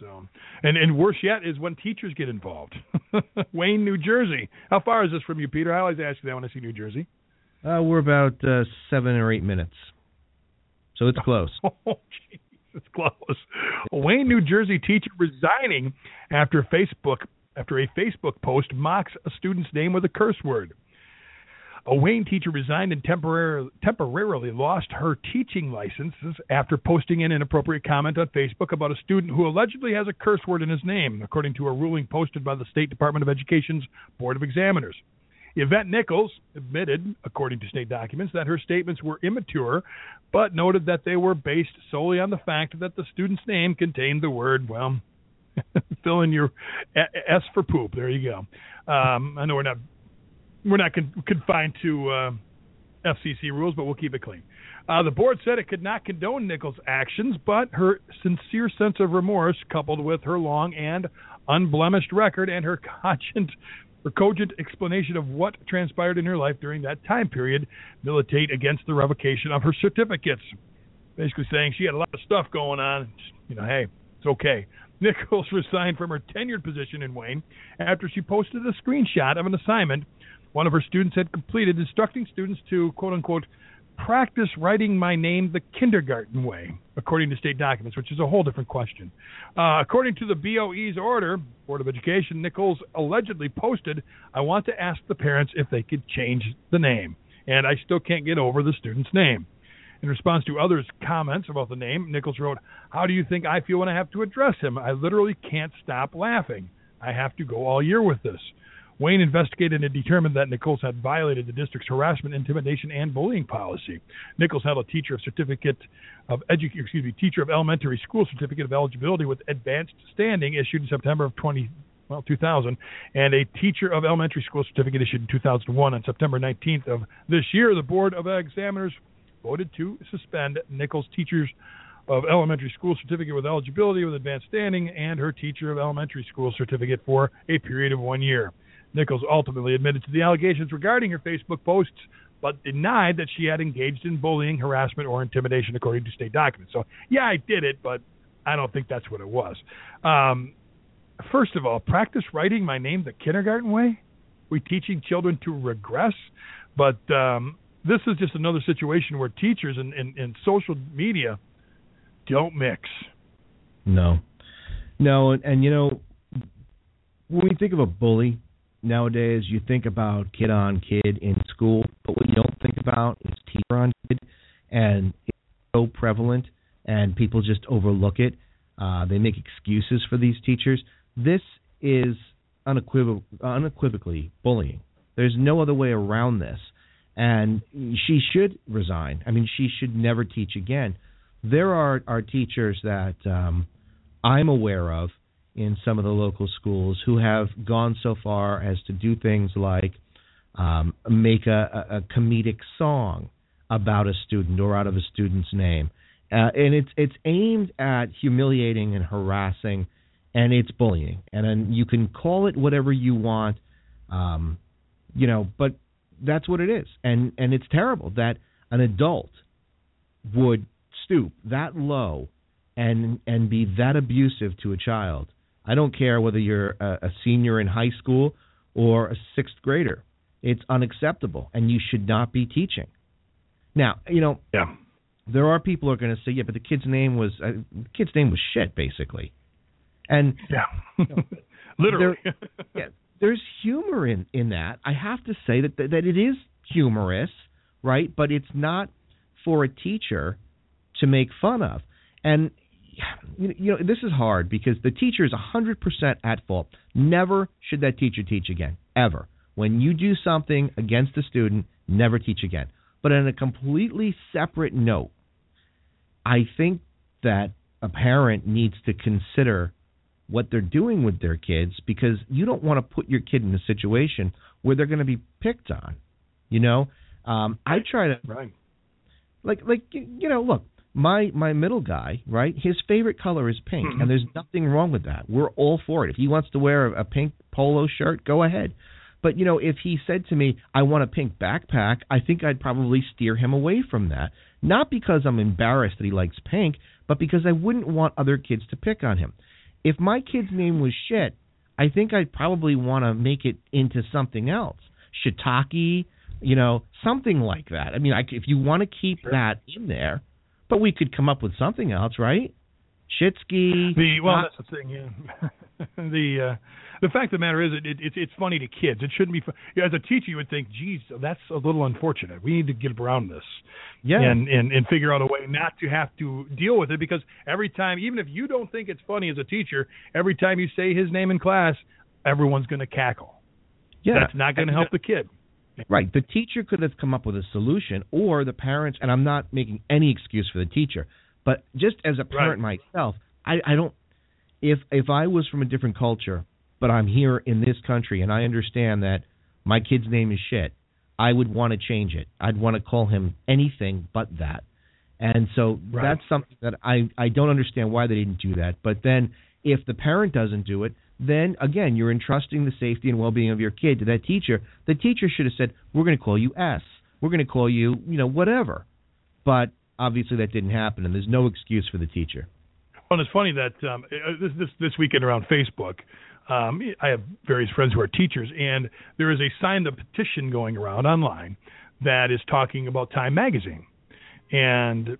So, and and worse yet is when teachers get involved. (laughs) Wayne, New Jersey. How far is this from you, Peter? I always ask you that when I see New Jersey. Uh, we're about uh, seven or eight minutes, so it's close. (laughs) oh, jeez, it's close. A Wayne, New Jersey teacher resigning after Facebook after a Facebook post mocks a student's name with a curse word. A Wayne teacher resigned and temporarily, temporarily lost her teaching licenses after posting an inappropriate comment on Facebook about a student who allegedly has a curse word in his name, according to a ruling posted by the State Department of Education's Board of Examiners. Yvette Nichols admitted, according to state documents, that her statements were immature, but noted that they were based solely on the fact that the student's name contained the word, well, (laughs) fill in your S for poop. There you go. Um, I know we're not we're not con- confined to uh, FCC rules, but we'll keep it clean. Uh, the board said it could not condone Nichols' actions, but her sincere sense of remorse, coupled with her long and unblemished record and her (laughs) cogent, her cogent explanation of what transpired in her life during that time period, militate against the revocation of her certificates. Basically saying she had a lot of stuff going on. You know, hey, it's okay. (laughs) Nichols resigned from her tenured position in Wayne after she posted a screenshot of an assignment one of her students had completed, instructing students to, quote unquote, practice writing my name the kindergarten way, according to state documents, which is a whole different question. Uh, according to the BOE's order, Board of Education, Nichols allegedly posted, I want to ask the parents if they could change the name. And I still can't get over the student's name. In response to others' comments about the name, Nichols wrote, How do you think I feel when I have to address him? I literally can't stop laughing. I have to go all year with this. Wayne investigated and determined that Nichols had violated the district's harassment, intimidation, and bullying policy. Nichols held a teacher of certificate of edu- excuse me, teacher of elementary school certificate of eligibility with advanced standing issued in September of 20 well 2000 and a teacher of elementary school certificate issued in 2001 on September 19th of this year the board of examiners voted to suspend Nichols teachers of elementary school certificate with eligibility with advanced standing and her teacher of elementary school certificate for a period of 1 year. Nichols ultimately admitted to the allegations regarding her Facebook posts, but denied that she had engaged in bullying, harassment, or intimidation, according to state documents. So, yeah, I did it, but I don't think that's what it was. Um, first of all, practice writing my name the kindergarten way. We teaching children to regress, but um, this is just another situation where teachers and, and, and social media don't mix. No, no, and, and you know when we think of a bully, nowadays you think about kid on kid in school, but what you don't think about is teacher on kid, and it's so prevalent, and people just overlook it. Uh, they make excuses for these teachers. This is unequivoc- unequivocally bullying. There's no other way around this, and she should resign. I mean, she should never teach again. There are are teachers that um, I'm aware of in some of the local schools who have gone so far as to do things like um, make a, a, comedic song about a student or out of a student's name, uh, and it's it's aimed at humiliating and harassing, and it's bullying, and then you can call it whatever you want, um, you know, but that's what it is, and and it's terrible that an adult would stoop that low and and be that abusive to a child I don't care whether you're a, a senior in high school or a sixth grader. It's unacceptable, and you should not be teaching. Now, you know, yeah. there are people who are going to say, yeah, but the kid's name was uh, the kid's name was shit, basically. And yeah, you know, (laughs) literally. There, yeah, there's humor in in that. I have to say that that it is humorous, right? But it's not for a teacher to make fun of. And you know, this is hard because the teacher is 100% at fault. Never should that teacher teach again, ever. When you do something against a student, never teach again. But on a completely separate note, I think that a parent needs to consider what they're doing with their kids because you don't want to put your kid in a situation where they're going to be picked on. You know, um, I try to right. Like, like you know, look, my my middle guy, right? His favorite color is pink, mm-hmm. and there's nothing wrong with that. We're all for it. If he wants to wear a, a pink polo shirt, go ahead. But you know, if he said to me, "I want a pink backpack," I think I'd probably steer him away from that. Not because I'm embarrassed that he likes pink, but because I wouldn't want other kids to pick on him. If my kid's name was shit, I think I'd probably want to make it into something else. Shiitake, You know, something like that. I mean, I, if you want to keep Sure. that in there, but we could come up with something else, right? Shitsky. The well, not- that's the thing. Yeah. (laughs) the uh, the fact of the matter is, it, it, it's it's funny to kids. It shouldn't be. Fu- yeah, as a teacher, you would think, "Geez, that's a little unfortunate. We need to get around this yeah. and, and and figure out a way not to have to deal with it." Because every time, even if you don't think it's funny as a teacher, every time you say his name in class, everyone's going to cackle. yeah. That's not going to help the kid. Right. The teacher could have come up with a solution, or the parents. And I'm not making any excuse for the teacher, but just as a parent myself, I, I don't. If if I was from a different culture, but I'm here in this country, and I understand that my kid's name is shit, I would want to change it. I'd want to call him anything but that. And so Right. that's something that I I don't understand why they didn't do that. But then if the parent doesn't do it, then again you're entrusting the safety and well-being of your kid to that teacher. The teacher should have said, "We're going to call you S. We're going to call you, you know, whatever." But obviously that didn't happen, and there's no excuse for the teacher. Well, it's funny that um, uh, this this this weekend around Facebook, um, I have various friends who are teachers, and there is a signed petition going around online that is talking about Time Magazine, and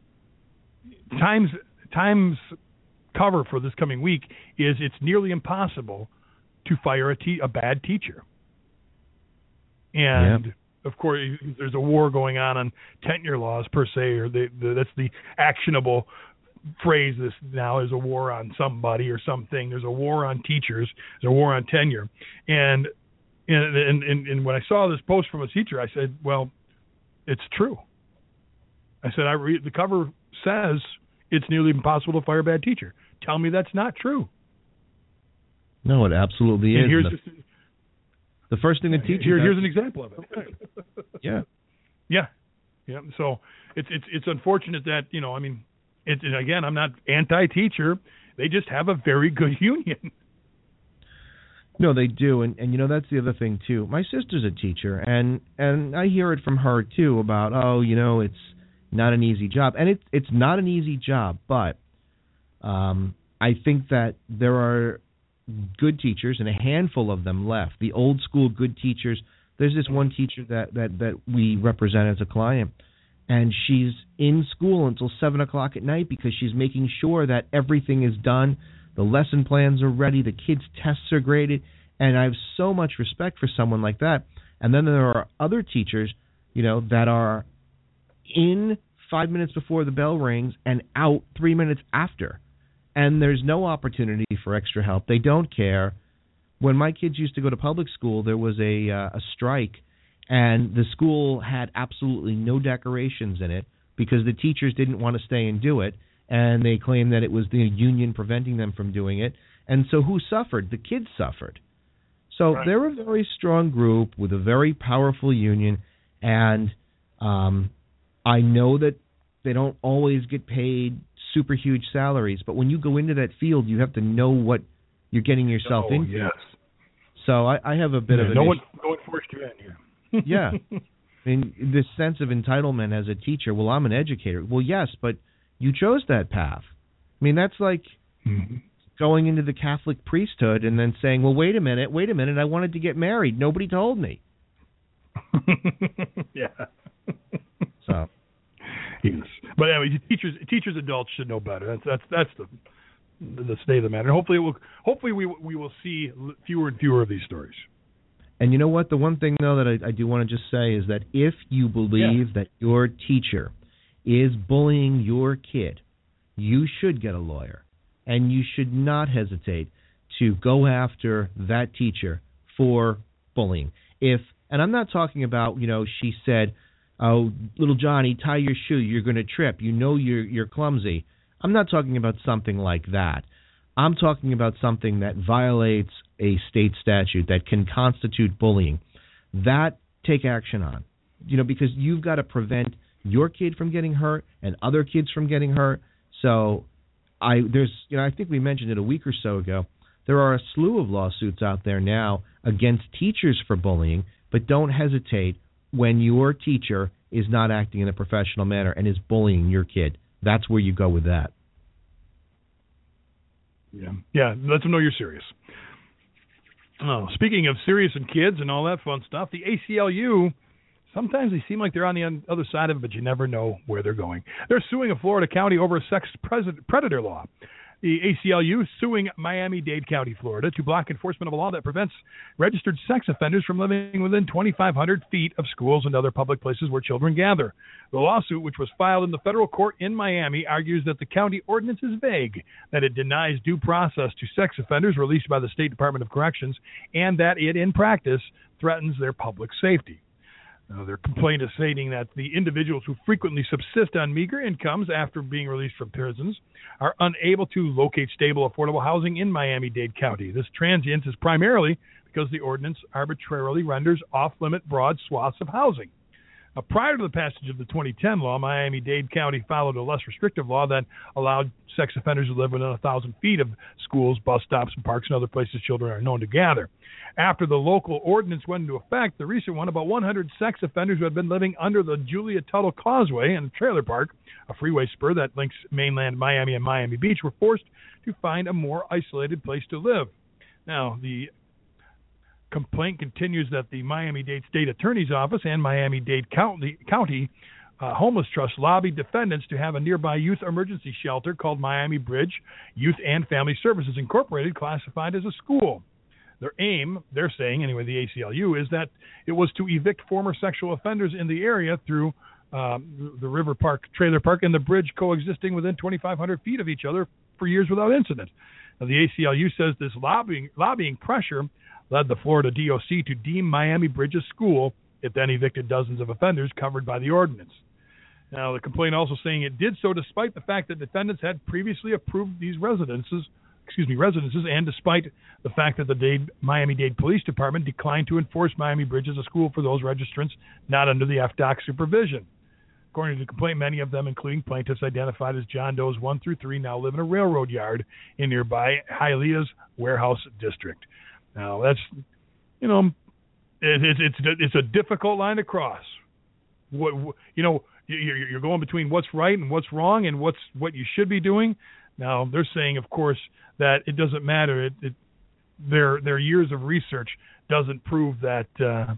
Times Times cover for this coming week is it's nearly impossible to fire a te- a bad teacher, and. Of course, there's a war going on on tenure laws per se, or the, the, that's the actionable phrase this now is a war on somebody or something. There's a war on teachers. There's a war on tenure. And and and, and, and when I saw this post from a teacher, I said, "Well, it's true." I said, "I read the cover says it's nearly impossible to fire a bad teacher. Tell me that's not true." No, it absolutely And is. here's the, just, the first thing the teacher here, here's uh, an example of it. (laughs) yeah. Yeah, yeah. So it's it's it's unfortunate that you know. I mean, it, and again, I'm not anti-teacher. They just have a very good (laughs) union. No, they do, and and you know that's the other thing too. My sister's a teacher, and and I hear it from her too about oh, you know, it's not an easy job, and it's it's not an easy job, but um, I think that there are good teachers and a handful of them left. The old school good teachers. There's this one teacher that that that we represent as a client, and she's in school until seven o'clock at night because she's making sure that everything is done the lesson plans are ready, the kids' tests are graded, and I have so much respect for someone like that. And then there are other teachers, you know, that are in five minutes before the bell rings and out three minutes after. And there's no opportunity for extra help. They don't care. When my kids used to go to public school, there was a uh, a strike, and the school had absolutely no decorations in it because the teachers didn't want to stay and do it and they claimed that it was the union preventing them from doing it. And so who suffered? The kids suffered. So Right. they're a very strong group with a very powerful union, and um, I know that they don't always get paid super huge salaries, but when you go into that field, you have to know what you're getting yourself oh, into. yes. So I, I have a bit Yeah, of an no one no one forced you in here. (laughs) Yeah. (laughs) I mean, this sense of entitlement as a teacher. Well, I'm an educator. Well, yes, but you chose that path. I mean, that's like Mhm. going into the Catholic priesthood and then saying, "Well, wait a minute, wait a minute. I wanted to get married. Nobody told me." (laughs) yeah. So, yes. But anyway, teachers, teachers, adults should know better. That's that's that's the the state of the matter. And hopefully, it will hopefully we we will see fewer and fewer of these stories. and you know what? The one thing though that I, I do want to just say is that if you believe that your teacher is bullying your kid, you should get a lawyer, and you should not hesitate to go after that teacher for bullying. If and I'm not talking about you know she said, "Oh, little Johnny, tie your shoe. You're going to trip. You know you're you're clumsy." I'm not talking about something like that. I'm talking about something that violates a state statute that can constitute bullying. That take action on. You know, because you've got to prevent your kid from getting hurt and other kids from getting hurt. So I there's you know, I think we mentioned it a week or so ago. There are a slew of lawsuits out there now against teachers for bullying, but don't hesitate when your teacher is not acting in a professional manner and is bullying your kid. That's where you go with that. Yeah. Yeah. Let them know you're serious. Oh, speaking of serious and kids and all that fun stuff, the ACLU Sometimes they seem like they're on the other side of it, but you never know where they're going. They're suing a Florida county over a sex predator law. The ACLU suing Miami Dade County, Florida, to block enforcement of a law that prevents registered sex offenders from living within 2,500 feet of schools and other public places where children gather. The lawsuit, which was filed in the federal court in Miami, argues that the county ordinance is vague, that it denies due process to sex offenders released by the State Department of Corrections, and that it, in practice, threatens their public safety. Uh, their complaint is stating that the individuals who frequently subsist on meager incomes after being released from prisons are unable to locate stable, affordable housing in Miami Dade County. This transience is primarily because the ordinance arbitrarily renders off limit broad swaths of housing. Uh, prior to the passage of the 2010 law, Miami Dade County followed a less restrictive law that allowed sex offenders to live within a thousand feet of schools, bus stops, and parks and other places children are known to gather. After the local ordinance went into effect, the recent one, about 100 sex offenders who had been living under the Julia Tuttle Causeway and trailer park, a freeway spur that links mainland Miami and Miami Beach, were forced to find a more isolated place to live. Now, the complaint continues that the Miami Dade State Attorney's Office and Miami Dade County, County uh, Homeless Trust lobbied defendants to have a nearby youth emergency shelter called Miami Bridge Youth and Family Services Incorporated classified as a school. Their aim, they're saying anyway, the ACLU, is that it was to evict former sexual offenders in the area through uh, the River Park Trailer Park and the bridge coexisting within 2,500 feet of each other for years without incident. Now, the ACLU says this lobbying lobbying pressure led the Florida DOC to deem Miami Bridge a school. It then evicted dozens of offenders covered by the ordinance. Now, the complaint also saying it did so despite the fact that defendants had previously approved these residences, excuse me, residences, and despite the fact that the Dade, Miami-Dade Police Department declined to enforce Miami Bridge as a school for those registrants not under the FDOC supervision. According to the complaint, many of them, including plaintiffs identified as John Doe's 1 through 3, now live in a railroad yard in nearby Hialeah's warehouse district. Now that's you know it, it, it's it's a difficult line to cross. What you know you're, you're going between what's right and what's wrong and what's what you should be doing. Now they're saying, of course, that it doesn't matter. It, it their their years of research doesn't prove that uh,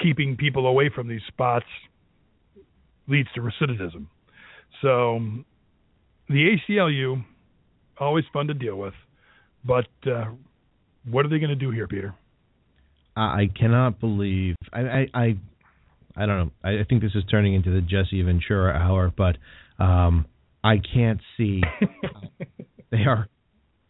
keeping people away from these spots leads to recidivism. So the ACLU always fun to deal with, but uh, what are they going to do here, Peter? I cannot believe I I I, I don't know. I, I think this is turning into the Jesse Ventura hour, but um, I can't see (laughs) they are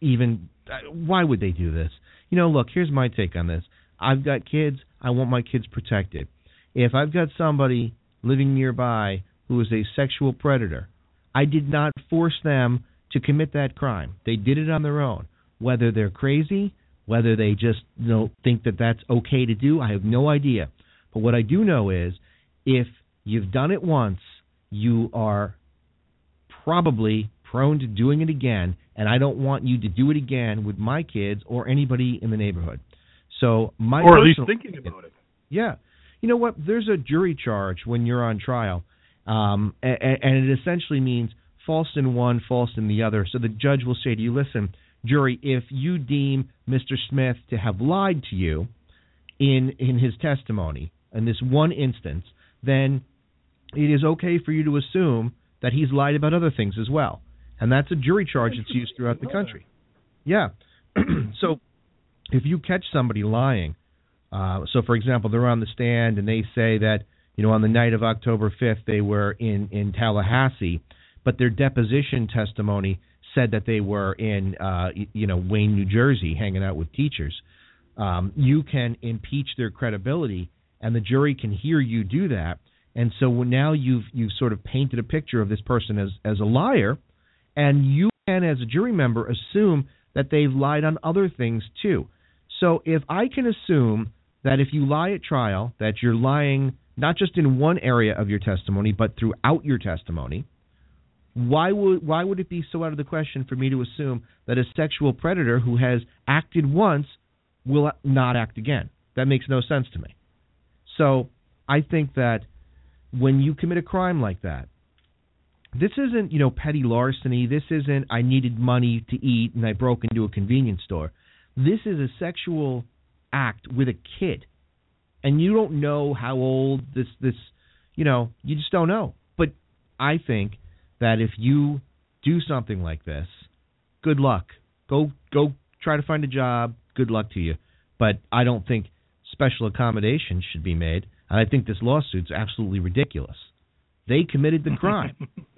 even. Why would they do this? You know, look. Here's my take on this. I've got kids. I want my kids protected. If I've got somebody living nearby who is a sexual predator, I did not force them to commit that crime. They did it on their own. Whether they're crazy, whether they just you know think that that's okay to do, I have no idea. But what I do know is if you've done it once, you are probably prone to doing it again, and I don't want you to do it again with my kids or anybody in the neighborhood. So my or at least thinking about it. Yeah, you know what? There's a jury charge when you're on trial, um, and, and it essentially means false in one, false in the other. So the judge will say to you, "Listen, jury, if you deem Mr. Smith to have lied to you in in his testimony in this one instance, then it is okay for you to assume that he's lied about other things as well. And that's a jury charge that's used throughout the country. Yeah. (clears throat) so if you catch somebody lying, uh, so for example, they're on the stand and they say that you know on the night of October 5th they were in in Tallahassee, but their deposition testimony said that they were in uh, you know Wayne, New Jersey, hanging out with teachers. Um, you can impeach their credibility, and the jury can hear you do that. And so now you've you've sort of painted a picture of this person as as a liar, and you can, as a jury member, assume that they've lied on other things too. So if I can assume that if you lie at trial, that you're lying not just in one area of your testimony, but throughout your testimony, why would why would it be so out of the question for me to assume that a sexual predator who has acted once will not act again? That makes no sense to me. So I think that when you commit a crime like that, this isn't you know petty larceny. This isn't I needed money to eat and I broke into a convenience store. This is a sexual act with a kid, and you don't know how old this this you know you just don't know. But I think that if you do something like this, good luck. Go go try to find a job. Good luck to you. But I don't think special accommodations should be made. And I think this lawsuit's absolutely ridiculous. They committed the crime. (laughs)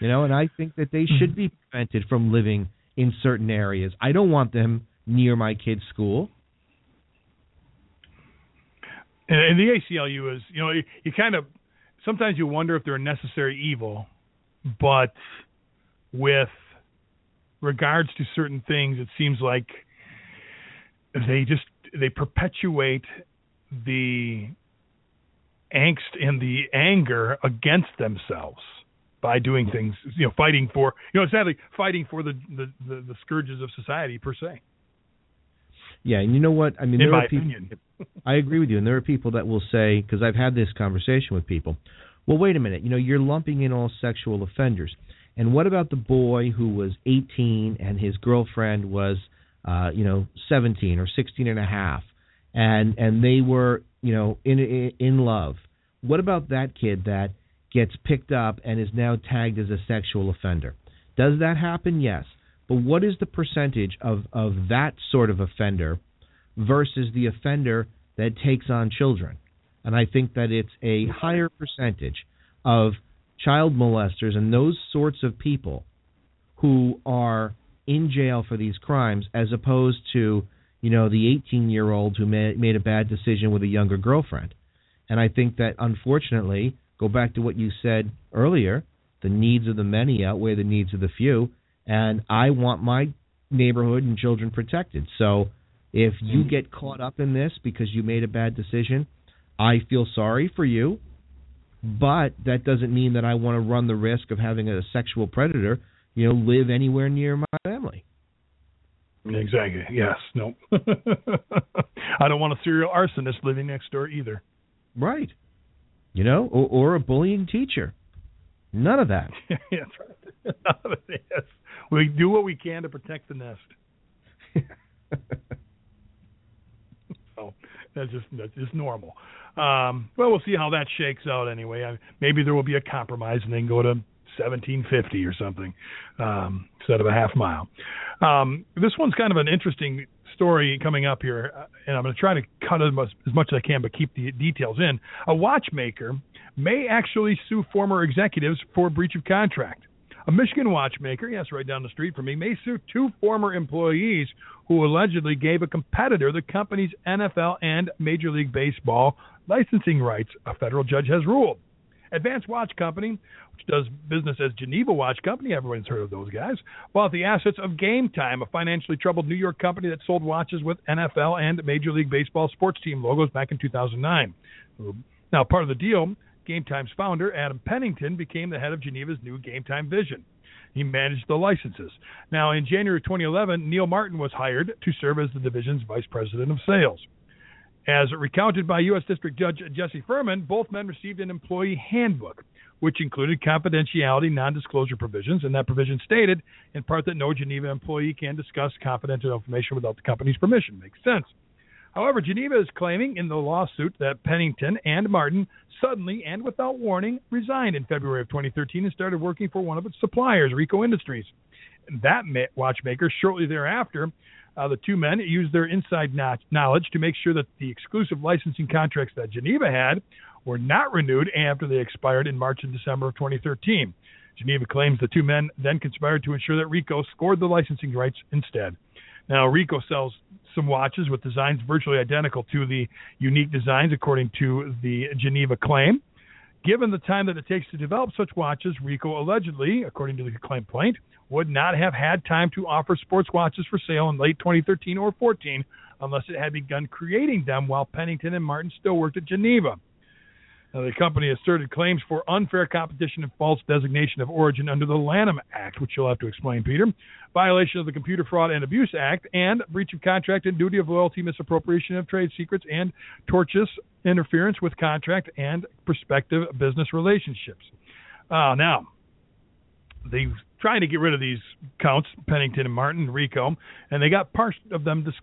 you know, and I think that they should be prevented from living in certain areas. I don't want them near my kid's school. And, and the ACLU is, you know, you, you kind of sometimes you wonder if they're a necessary evil, but with regards to certain things, it seems like they just they perpetuate the angst and the anger against themselves by doing things, you know, fighting for, you know, sadly, fighting for the the, the, the scourges of society per se. Yeah, and you know what? I mean, in there my are people. I agree with you, and there are people that will say, because I've had this conversation with people. Well, wait a minute. You know, you're lumping in all sexual offenders, and what about the boy who was 18 and his girlfriend was, uh, you know, 17 or 16 and a half, and and they were, you know, in in, in love. What about that kid that gets picked up and is now tagged as a sexual offender? Does that happen? Yes. But what is the percentage of, of that sort of offender versus the offender that takes on children? And I think that it's a higher percentage of child molesters and those sorts of people who are in jail for these crimes as opposed to, you know, the 18 year old who made, made a bad decision with a younger girlfriend. And I think that unfortunately, go back to what you said earlier, the needs of the many outweigh the needs of the few and I want my neighborhood and children protected. So if you get caught up in this because you made a bad decision, I feel sorry for you, but that doesn't mean that I want to run the risk of having a sexual predator, you know, live anywhere near my family. Exactly. Yes. No. (laughs) I don't want a serial arsonist living next door either. Right. You know, or, or a bullying teacher. None of that. yeah, (laughs) that's right. (laughs) None of it is. We do what we can to protect the nest. (laughs) so that's just that's just normal. Um, well, we'll see how that shakes out anyway. I, maybe there will be a compromise and then go to 1750 or something um, instead of a half mile. Um, this one's kind of an interesting story coming up here, uh, and I'm going to try to cut as much, as much as I can, but keep the details in. A watchmaker may actually sue former executives for breach of contract. A Michigan watchmaker, yes, right down the street from me, may sue two former employees who allegedly gave a competitor the company's NFL and Major League Baseball licensing rights, a federal judge has ruled. Advanced Watch Company, which does business as Geneva Watch Company, everyone's heard of those guys, bought the assets of Game Time, a financially troubled New York company that sold watches with NFL and Major League Baseball sports team logos back in 2009. Now, part of the deal Game Time's founder, Adam Pennington, became the head of Geneva's new Game Time Vision. He managed the licenses. Now, in January 2011, Neil Martin was hired to serve as the division's vice president of sales. As recounted by U.S. District Judge Jesse Furman, both men received an employee handbook, which included confidentiality non disclosure provisions, and that provision stated, in part, that no Geneva employee can discuss confidential information without the company's permission. Makes sense. However, Geneva is claiming in the lawsuit that Pennington and Martin suddenly and without warning resigned in February of 2013 and started working for one of its suppliers, Rico Industries. That watchmaker, shortly thereafter, uh, the two men used their inside knowledge to make sure that the exclusive licensing contracts that Geneva had were not renewed after they expired in March and December of 2013. Geneva claims the two men then conspired to ensure that Rico scored the licensing rights instead. Now, Rico sells some watches with designs virtually identical to the unique designs, according to the Geneva claim. Given the time that it takes to develop such watches, Rico allegedly, according to the complaint, would not have had time to offer sports watches for sale in late 2013 or 14 unless it had begun creating them while Pennington and Martin still worked at Geneva. Now, the company asserted claims for unfair competition and false designation of origin under the Lanham Act, which you'll have to explain, Peter, violation of the Computer Fraud and Abuse Act, and breach of contract and duty of loyalty, misappropriation of trade secrets, and tortious interference with contract and prospective business relationships. Uh, now, they're trying to get rid of these counts, Pennington and Martin, Rico, and they got part of them dis-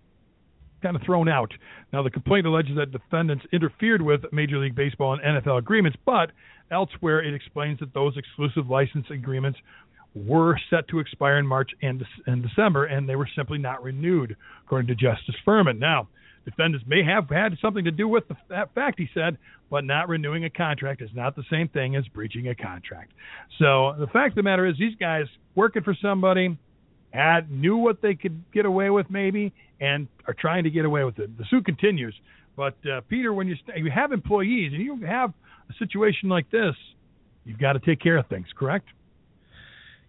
kind of thrown out. Now, the complaint alleges that defendants interfered with Major League Baseball and NFL agreements, but elsewhere it explains that those exclusive license agreements were set to expire in March and, and December, and they were simply not renewed, according to Justice Furman. Now, defendants may have had something to do with the, that fact, he said, but not renewing a contract is not the same thing as breaching a contract. So the fact of the matter is, these guys working for somebody had knew what they could get away with, maybe, and are trying to get away with it. The suit continues. But uh, Peter, when you, st- you have employees and you have a situation like this, you've got to take care of things, correct?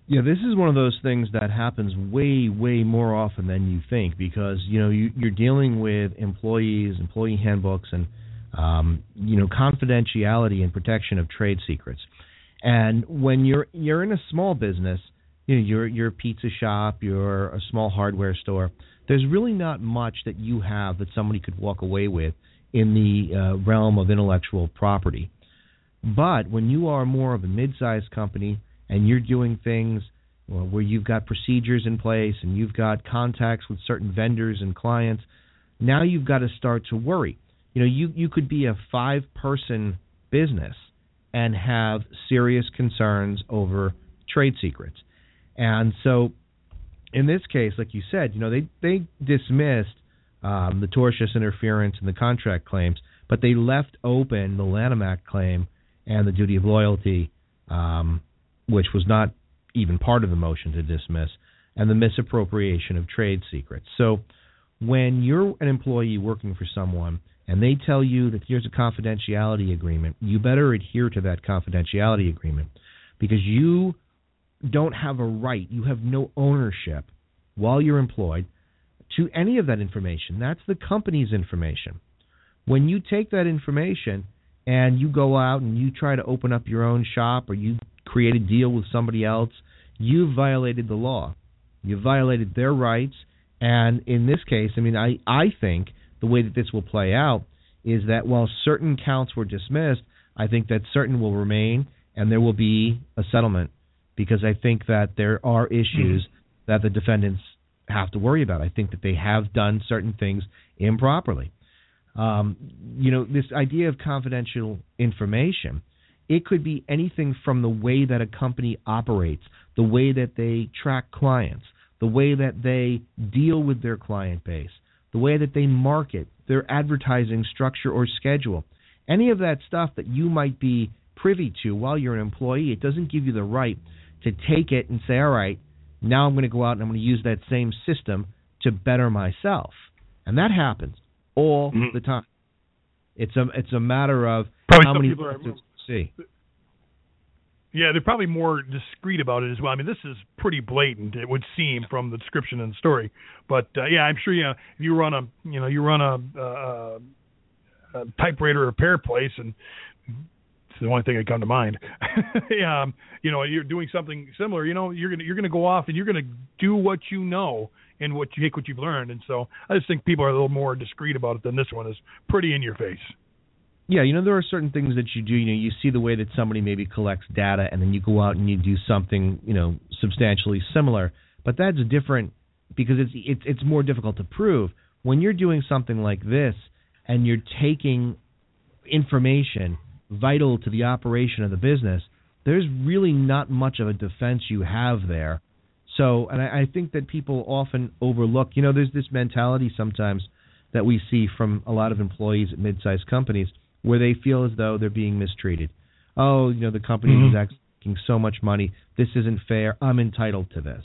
Yeah, this is one of those things that happens way, way more often than you think because you know you, you're dealing with employees, employee handbooks, and um, you know confidentiality and protection of trade secrets. And when you're you're in a small business, you know you're a pizza shop, you're a small hardware store. There's really not much that you have that somebody could walk away with in the uh, realm of intellectual property. But when you are more of a mid-sized company and you're doing things where you've got procedures in place and you've got contacts with certain vendors and clients, now you've got to start to worry. You know, you you could be a five person business and have serious concerns over trade secrets. And so in this case, like you said, you know, they they dismissed um, the tortious interference and the contract claims, but they left open the Lanham Act claim and the duty of loyalty um, which was not even part of the motion to dismiss, and the misappropriation of trade secrets. So when you're an employee working for someone and they tell you that here's a confidentiality agreement, you better adhere to that confidentiality agreement because you don't have a right, you have no ownership while you're employed to any of that information. That's the company's information. When you take that information and you go out and you try to open up your own shop or you create a deal with somebody else, you violated the law. You violated their rights. And in this case, I mean, I, I think the way that this will play out is that while certain counts were dismissed, I think that certain will remain and there will be a settlement because I think that there are issues mm-hmm. that the defendants have to worry about. I think that they have done certain things improperly. Um, you know, this idea of confidential information it could be anything from the way that a company operates, the way that they track clients, the way that they deal with their client base, the way that they market, their advertising structure or schedule. Any of that stuff that you might be privy to while you're an employee, it doesn't give you the right to take it and say, all right, now I'm going to go out and I'm going to use that same system to better myself. And that happens all mm-hmm. the time. It's a it's a matter of Probably how many people are, see. Yeah, they're probably more discreet about it as well. I mean, this is pretty blatant. It would seem from the description and the story. But uh, yeah, I'm sure you know, if you run a you know you run a, a, a typewriter repair place and it's the only thing that come to mind. (laughs) um, you know, you're doing something similar. You know, you're gonna you're gonna go off and you're gonna do what you know and what you take what you've learned. And so I just think people are a little more discreet about it than this one is pretty in your face. Yeah, you know there are certain things that you do. You know, you see the way that somebody maybe collects data, and then you go out and you do something, you know, substantially similar. But that's different because it's it's it's more difficult to prove. When you're doing something like this, and you're taking information vital to the operation of the business, there's really not much of a defense you have there. So, and I, I think that people often overlook. You know, there's this mentality sometimes that we see from a lot of employees at mid-sized companies where they feel as though they're being mistreated. Oh, you know, the company mm-hmm. is asking so much money. This isn't fair. I'm entitled to this.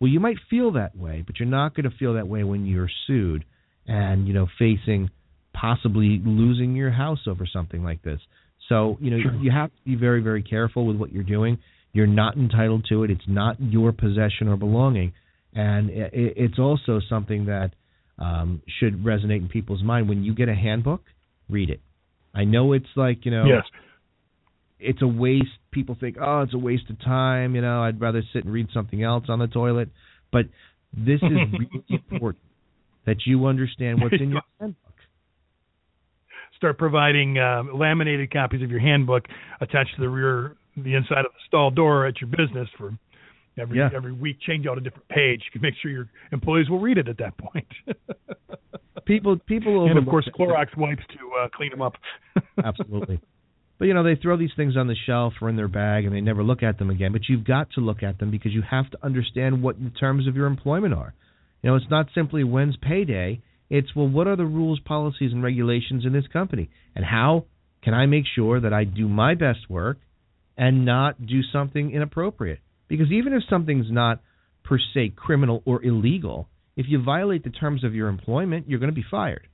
Well, you might feel that way, but you're not going to feel that way when you're sued and, you know, facing possibly losing your house over something like this. So, you know, sure. you have to be very, very careful with what you're doing. You're not entitled to it. It's not your possession or belonging. And it's also something that um, should resonate in people's mind. When you get a handbook, read it. I know it's like you know, yes. it's a waste. People think, oh, it's a waste of time. You know, I'd rather sit and read something else on the toilet. But this is (laughs) really important that you understand what's in your (laughs) handbook. Start providing uh, laminated copies of your handbook attached to the rear, the inside of the stall door at your business for every yeah. every week. Change out a different page. You can make sure your employees will read it at that point. (laughs) people people and of course Clorox wipes to uh, clean them up. (laughs) Absolutely. But you know they throw these things on the shelf or in their bag and they never look at them again. But you've got to look at them because you have to understand what the terms of your employment are. You know, it's not simply when's payday. It's well, what are the rules, policies, and regulations in this company, and how can I make sure that I do my best work and not do something inappropriate? Because even if something's not per se criminal or illegal, if you violate the terms of your employment, you're going to be fired.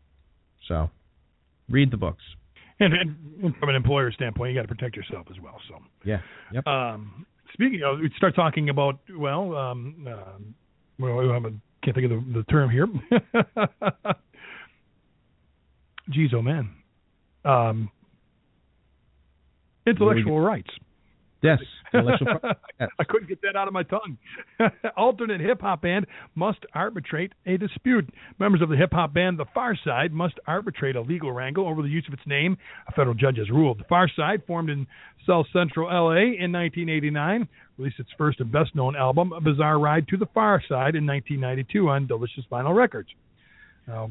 So, read the books. And, and from an employer standpoint, you got to protect yourself as well. So yeah, yep. Um, speaking of, we start talking about well, um, uh, well, can't think of the, the term here. (laughs) Geez, oh man, um, intellectual rights. Yes. (laughs) I couldn't get that out of my tongue. (laughs) Alternate hip hop band must arbitrate a dispute. Members of the hip hop band The Pharcyde must arbitrate a legal wrangle over the use of its name. A federal judge has ruled. The Pharcyde, formed in South Central LA in 1989, released its first and best known album, A Bizarre Ride to the Pharcyde, in 1992 on Delicious Vinyl Records. Now,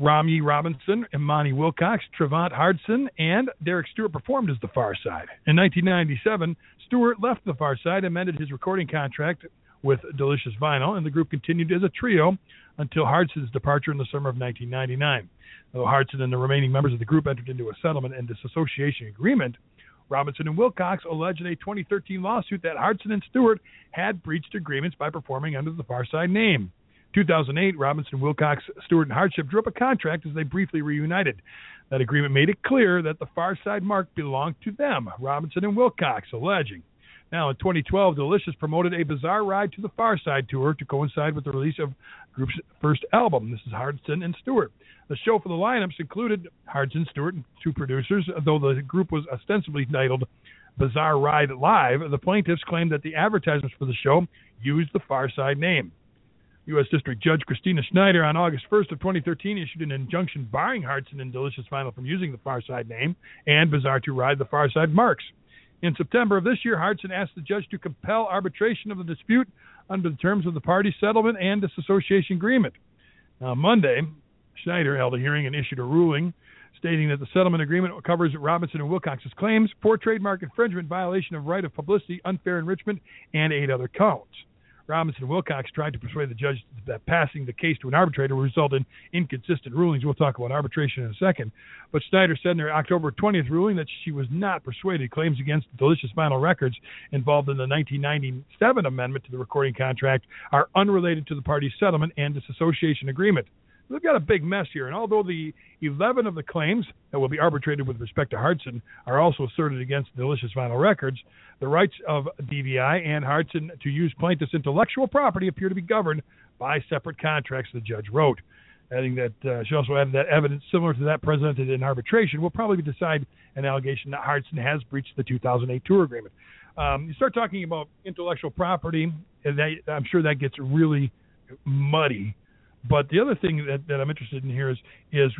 Romye Robinson, Imani Wilcox, Trevant Hardson, and Derrick Stewart performed as the Pharcyde. In 1997, Stewart left the Pharcyde, amended his recording contract with Delicious Vinyl, and the group continued as a trio until Hardson's departure in the summer of 1999. Though Hardson and the remaining members of the group entered into a settlement and disassociation agreement, Robinson and Wilcox alleged in a 2013 lawsuit that Hardson and Stewart had breached agreements by performing under the Pharcyde name. 2008, Robinson, Wilcox, Stewart, and Hardson drew up a contract as they briefly reunited. That agreement made it clear that the Pharcyde mark belonged to them, Robinson and Wilcox, alleging. Now, in 2012, Delicious promoted a bizarre ride to the Pharcyde tour to coincide with the release of the group's first album. This is Hardson and Stewart. The show for the lineups included Hardson, Stewart, and two producers, though the group was ostensibly titled Bizarre Ride Live. The plaintiffs claimed that the advertisements for the show used the Pharcyde name. U.S. District Judge Christina Snyder on August 1st of 2013 issued an injunction barring Hardson and Delicious Vinyl from using the Pharcyde name and Bizarre to Ride the Pharcyde marks. In September of this year, Hardson asked the judge to compel arbitration of the dispute under the terms of the party settlement and disassociation agreement. Now, Monday, Snyder held a hearing and issued a ruling stating that the settlement agreement covers Robinson and Wilcox's claims for trademark infringement, violation of right of publicity, unfair enrichment, and eight other counts. Robinson Wilcox tried to persuade the judge that passing the case to an arbitrator would result in inconsistent rulings. We'll talk about arbitration in a second. But Snyder said in her October 20th ruling that she was not persuaded. Claims against Delicious Vinyl Records involved in the 1997 amendment to the recording contract are unrelated to the parties' settlement and disassociation agreement. We've got a big mess here, and although the 11 of the claims that will be arbitrated with respect to Hardson are also asserted against Delicious Vinyl Records, the rights of DVI and Hardson to use plaintiff's intellectual property appear to be governed by separate contracts, the judge wrote. Adding that uh, she also added that evidence similar to that presented in arbitration will probably decide an allegation that Hardson has breached the 2008 tour agreement. Um, you start talking about intellectual property, and that, I'm sure that gets really muddy but the other thing that, that I'm interested in here is is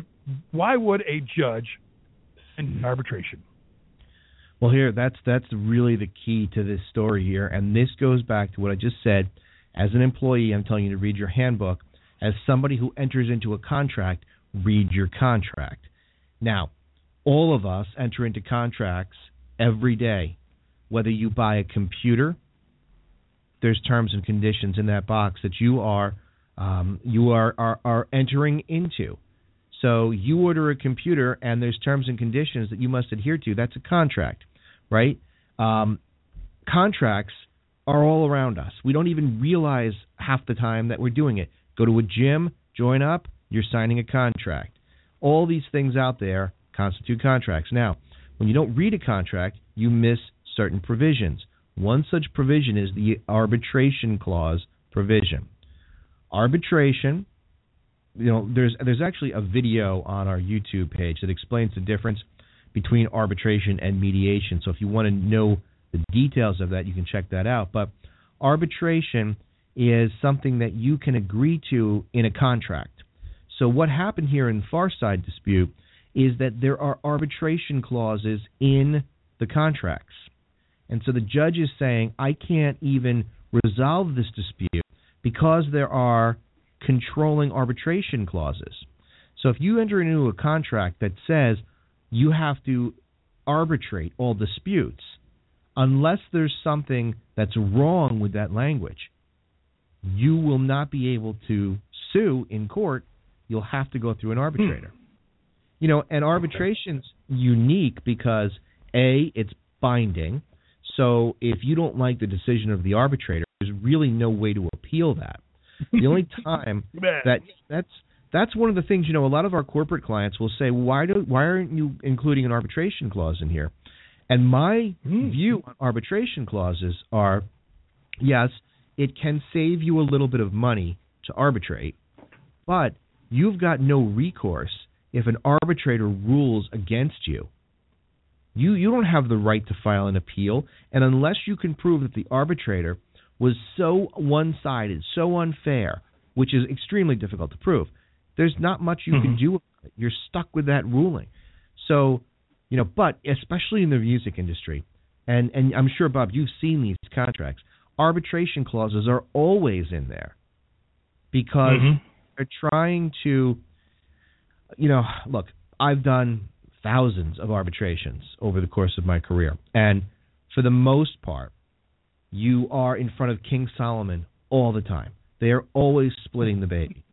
why would a judge send arbitration? Well, here that's that's really the key to this story here, and this goes back to what I just said. As an employee, I'm telling you to read your handbook. As somebody who enters into a contract, read your contract. Now, all of us enter into contracts every day. Whether you buy a computer, there's terms and conditions in that box that you are um, you are, are, are entering into. So you order a computer and there's terms and conditions that you must adhere to. That's a contract, right? Um, contracts are all around us. We don't even realize half the time that we're doing it. Go to a gym, join up, you're signing a contract. All these things out there constitute contracts. Now, when you don't read a contract, you miss certain provisions. One such provision is the arbitration clause provision arbitration you know there's there's actually a video on our YouTube page that explains the difference between arbitration and mediation. So if you want to know the details of that, you can check that out. But arbitration is something that you can agree to in a contract. So what happened here in Pharcyde dispute is that there are arbitration clauses in the contracts. And so the judge is saying I can't even resolve this dispute because there are controlling arbitration clauses. So if you enter into a contract that says you have to arbitrate all disputes, unless there's something that's wrong with that language, you will not be able to sue in court. You'll have to go through an arbitrator. Hmm. You know, and arbitration's okay. unique because a it's binding. So if you don't like the decision of the arbitrator, there's really no way to appeal that. The only (laughs) time that that's that's one of the things you know a lot of our corporate clients will say why do why aren't you including an arbitration clause in here and my mm. view on arbitration clauses are yes it can save you a little bit of money to arbitrate but you've got no recourse if an arbitrator rules against you you you don't have the right to file an appeal and unless you can prove that the arbitrator was so one-sided so unfair which is extremely difficult to prove there's not much you mm-hmm. can do. You're stuck with that ruling. So, you know, but especially in the music industry, and and I'm sure Bob, you've seen these contracts. Arbitration clauses are always in there because mm-hmm. they're trying to, you know, look. I've done thousands of arbitrations over the course of my career, and for the most part, you are in front of King Solomon all the time. They are always splitting the baby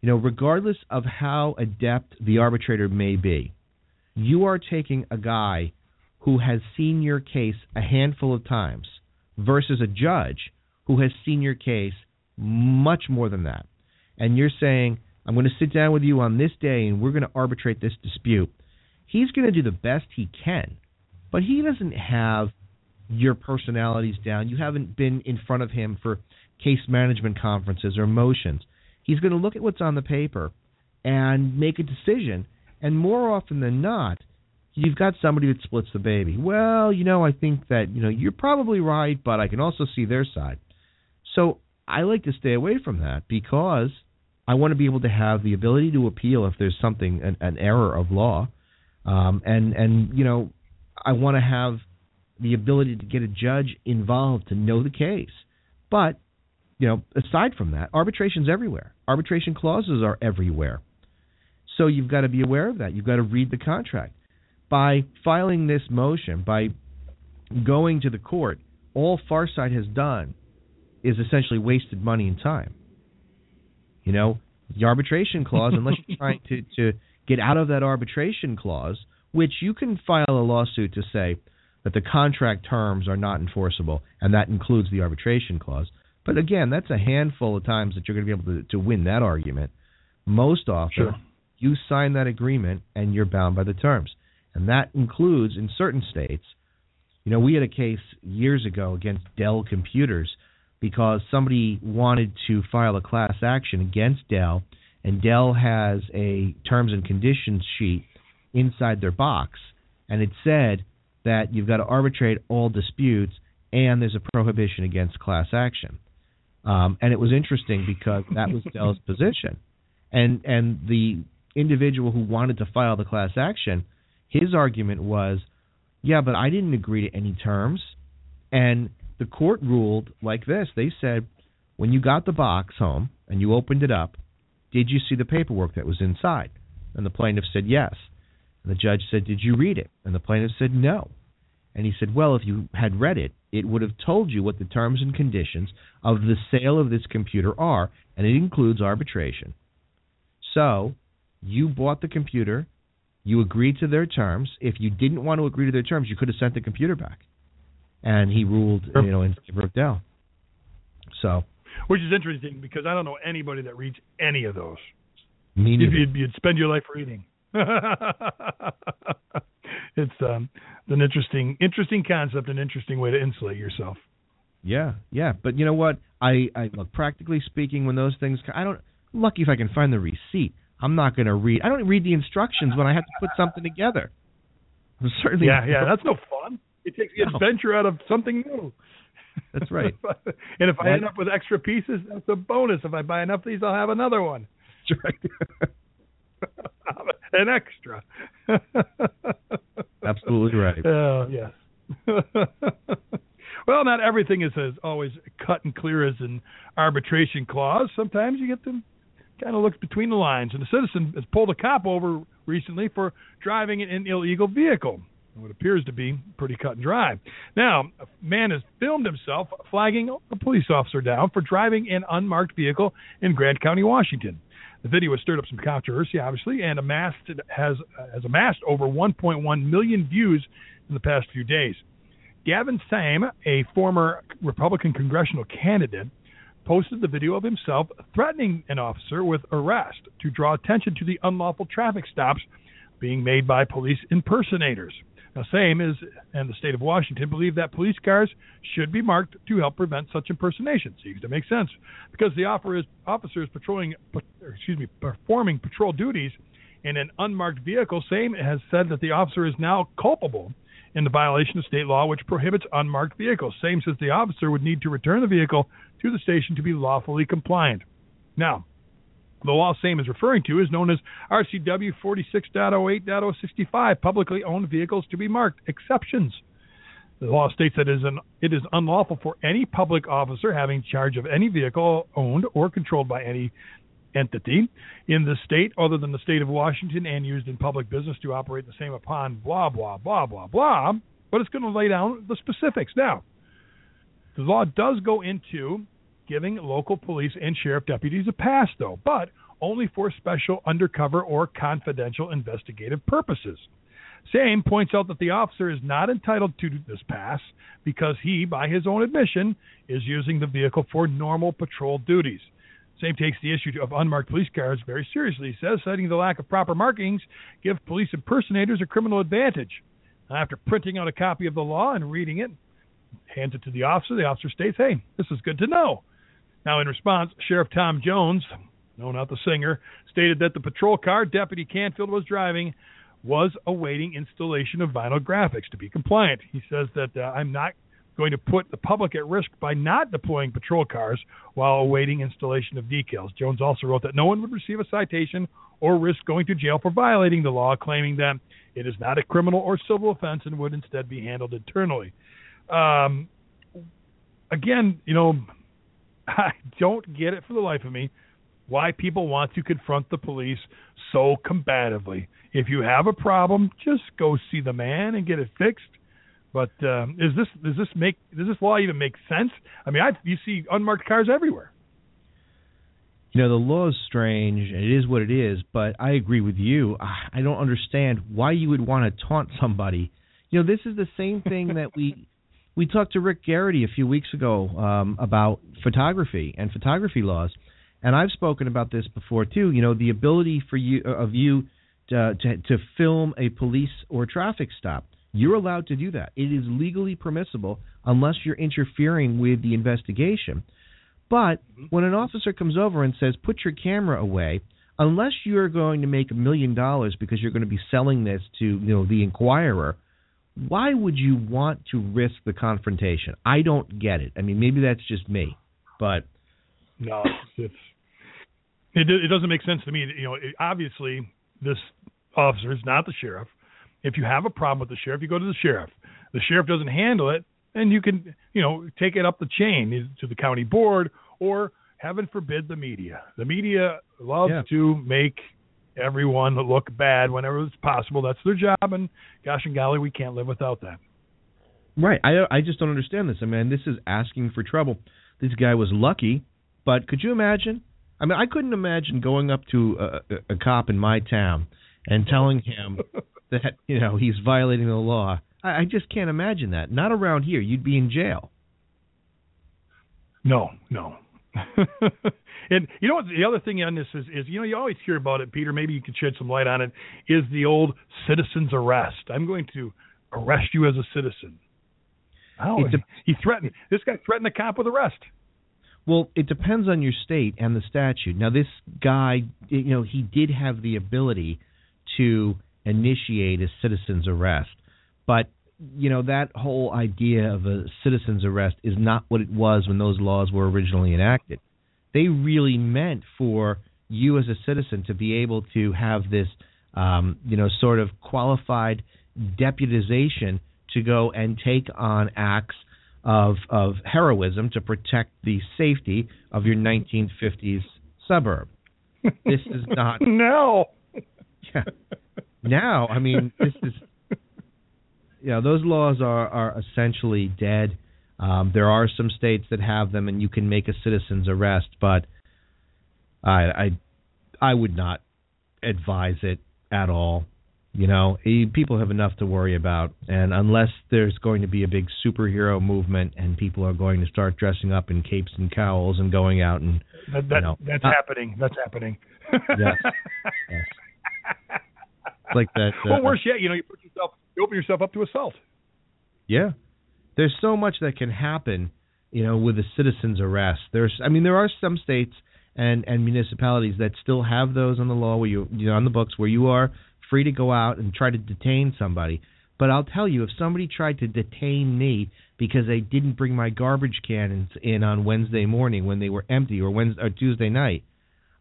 you know, regardless of how adept the arbitrator may be, you are taking a guy who has seen your case a handful of times versus a judge who has seen your case much more than that. And you're saying, I'm going to sit down with you on this day and we're going to arbitrate this dispute. He's going to do the best he can, but he doesn't have your personalities down. You haven't been in front of him for case management conferences or motions. He's going to look at what's on the paper and make a decision. And more often than not, you've got somebody that splits the baby. Well, you know, I think that, you know, you're probably right, but I can also see their side. So I like to stay away from that because I want to be able to have the ability to appeal if there's something an, an error of law, um, and and you know I want to have the ability to get a judge involved to know the case. But you know, aside from that, arbitration's everywhere. Arbitration clauses are everywhere. So you've got to be aware of that. You've got to read the contract. By filing this motion, by going to the court, all Pharcyde has done is essentially wasted money and time. You know, the arbitration clause, unless you're (laughs) trying to, to get out of that arbitration clause, which you can file a lawsuit to say that the contract terms are not enforceable, and that includes the arbitration clause. But again, that's a handful of times that you're going to be able to, to win that argument. Most often, sure. you sign that agreement and you're bound by the terms. And that includes, in certain states, you know, we had a case years ago against Dell Computers because somebody wanted to file a class action against Dell, and Dell has a terms and conditions sheet inside their box, and it said that you've got to arbitrate all disputes and there's a prohibition against class action. Um, and it was interesting because that was Dell's (laughs) position, and and the individual who wanted to file the class action, his argument was, yeah, but I didn't agree to any terms, and the court ruled like this. They said, when you got the box home and you opened it up, did you see the paperwork that was inside? And the plaintiff said yes. The judge said, did you read it? And the plaintiff said no. And he said, well, if you had read it, it would have told you what the terms and conditions of the sale of this computer are, and it includes arbitration. So, you bought the computer, you agreed to their terms. If you didn't want to agree to their terms, you could have sent the computer back. And he ruled, you know, in favor of Dell. So, which is interesting because I don't know anybody that reads any of those. Me neither. You'd, you'd spend your life reading. (laughs) it's um, an interesting interesting concept, an interesting way to insulate yourself. Yeah, yeah, but you know what? I, I look practically speaking, when those things, I don't. Lucky if I can find the receipt. I'm not going to read. I don't read the instructions when I have to put something together. I'm certainly. Yeah, yeah, that's no fun. It takes the no. adventure out of something new. That's right. (laughs) and if I end up with extra pieces, that's a bonus. If I buy enough of these, I'll have another one. That's right. (laughs) (laughs) An extra. (laughs) Absolutely right. Oh, yes. (laughs) well, not everything is as always cut and clear as an arbitration clause. Sometimes you get them kind of looks between the lines. And a citizen has pulled a cop over recently for driving an illegal vehicle. What appears to be pretty cut and dry. Now, a man has filmed himself flagging a police officer down for driving an unmarked vehicle in Grant County, Washington. The video has stirred up some controversy, obviously, and amassed has has amassed over 1.1 million views in the past few days. Gavin Seim, a former Republican congressional candidate, posted the video of himself threatening an officer with arrest to draw attention to the unlawful traffic stops being made by police impersonators. Now, Seim is and the state of Washington believe that police cars should be marked to help prevent such impersonation. Seems to make sense because the officer is patrolling, excuse me, performing patrol duties in an unmarked vehicle. Seim has said that the officer is now culpable in the violation of state law which prohibits unmarked vehicles. Seim says the officer would need to return the vehicle to the station to be lawfully compliant. Now, the law Seim is referring to is known as RCW 46.08.065, publicly owned vehicles to be marked, exceptions. The law states that it is, an, it is unlawful for any public officer having charge of any vehicle owned or controlled by any entity in the state other than the state of Washington and used in public business to operate the same upon blah, blah, blah, blah, blah. But it's going to lay down the specifics. Now, the law does go into giving local police and sheriff deputies a pass, though, but only for special undercover or confidential investigative purposes. Seim points out that the officer is not entitled to this pass because he, by his own admission, is using the vehicle for normal patrol duties. Seim takes the issue of unmarked police cars very seriously, he says, citing the lack of proper markings give police impersonators a criminal advantage. After printing out a copy of the law and reading it, hands it to the officer. The officer states, Hey, this is good to know. Now, in response, Sheriff Tom Jones, no, not the singer, stated that the patrol car Deputy Canfield was driving was awaiting installation of vinyl graphics to be compliant. He says that uh, I'm not going to put the public at risk by not deploying patrol cars while awaiting installation of decals. Jones also wrote that no one would receive a citation or risk going to jail for violating the law, claiming that it is not a criminal or civil offense and would instead be handled internally. Um, again, you know, I don't get it for the life of me why people want to confront the police so combatively. If you have a problem, just go see the man and get it fixed. But um, is this does this make does this law even make sense? I mean, I you see unmarked cars everywhere. You know, the law is strange, and it is what it is. But I agree with you. I don't understand why you would want to taunt somebody. You know, this is the same thing that we (laughs) we talked to Rick Garrity a few weeks ago um, about photography and photography laws, and I've spoken about this before too. You know, the ability for you of you to, to, to film a police or traffic stop you're allowed to do that. It is legally permissible unless you're interfering with the investigation. But mm-hmm. when an officer comes over and says, put your camera away, unless you're going to make a million dollars because you're going to be selling this to you know the Inquirer, why would you want to risk the confrontation? I don't get it. I mean, maybe that's just me, but no, it's it, it doesn't make sense to me. You know, it, obviously this officer is not the sheriff. If you have a problem with the sheriff, you go to the sheriff. The sheriff doesn't handle it, and you can, you know, take it up the chain to the county board or heaven forbid the media. The media loves yeah. to make everyone look bad whenever it's possible. That's their job, and gosh and golly, we can't live without that. Right. I I just don't understand this. I mean, this is asking for trouble. This guy was lucky, but could you imagine? I mean, I couldn't imagine going up to a, a, a cop in my town and telling him (laughs) that you know he's violating the law. I, I just can't imagine that. Not around here. You'd be in jail. No, no. (laughs) and you know what? The other thing on this is, is you know you always hear about it, Peter. Maybe you could shed some light on it. Is the old citizen's arrest? I'm going to arrest you as a citizen. Oh, a, he threatened. This guy threatened a cop with arrest. Well, it depends on your state and the statute. Now, this guy, you know, he did have the ability to initiate a citizen's arrest. But you know that whole idea of a citizen's arrest is not what it was when those laws were originally enacted. They really meant for you as a citizen to be able to have this, um, you know, sort of qualified deputization to go and take on acts of of heroism to protect the safety of your 1950s suburb. This is (laughs) not no. (laughs) Yeah. Now, I mean, this is yeah, those laws are are essentially dead. Um, there are some states that have them, and you can make a citizen's arrest, but I I I would not advise it at all. You know, people have enough to worry about, and unless there's going to be a big superhero movement and people are going to start dressing up in capes and cowls and going out and that, that, you know, that's uh, happening. That's happening. Yes. (laughs) yes. like that. Uh, well, worse yet, you know, you put yourself, you open yourself up to assault. Yeah, there's so much that can happen, you know, with a citizen's arrest. There's, I mean, there are some states and and municipalities that still have those on the law where you, you know, on the books where you are free to go out and try to detain somebody. But I'll tell you, if somebody tried to detain me because they didn't bring my garbage cans in on Wednesday morning when they were empty or Wednesday or Tuesday night,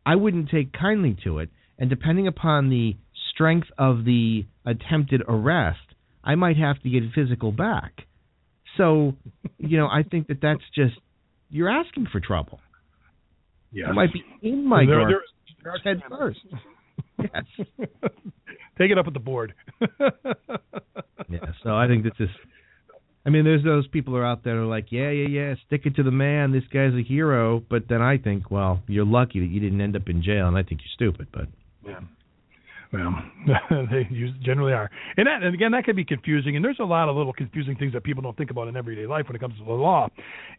I wouldn't take kindly to it. And depending upon the strength of the attempted arrest, I might have to get physical back. So, you know, I think that that's just you're asking for trouble. Yeah, It might be in my There- there- head first. (laughs) Yes. Take it up at the board. (laughs) Yeah, so I think this is. I mean, there's those people who are out there who are like, yeah, yeah, yeah, stick it to the man. This guy's a hero. But then I think, well, you're lucky that you didn't end up in jail, and I think you're stupid. But Yeah. Well, (laughs) they generally are, and that, and again, that can be confusing. And there's a lot of little confusing things that people don't think about in everyday life when it comes to the law.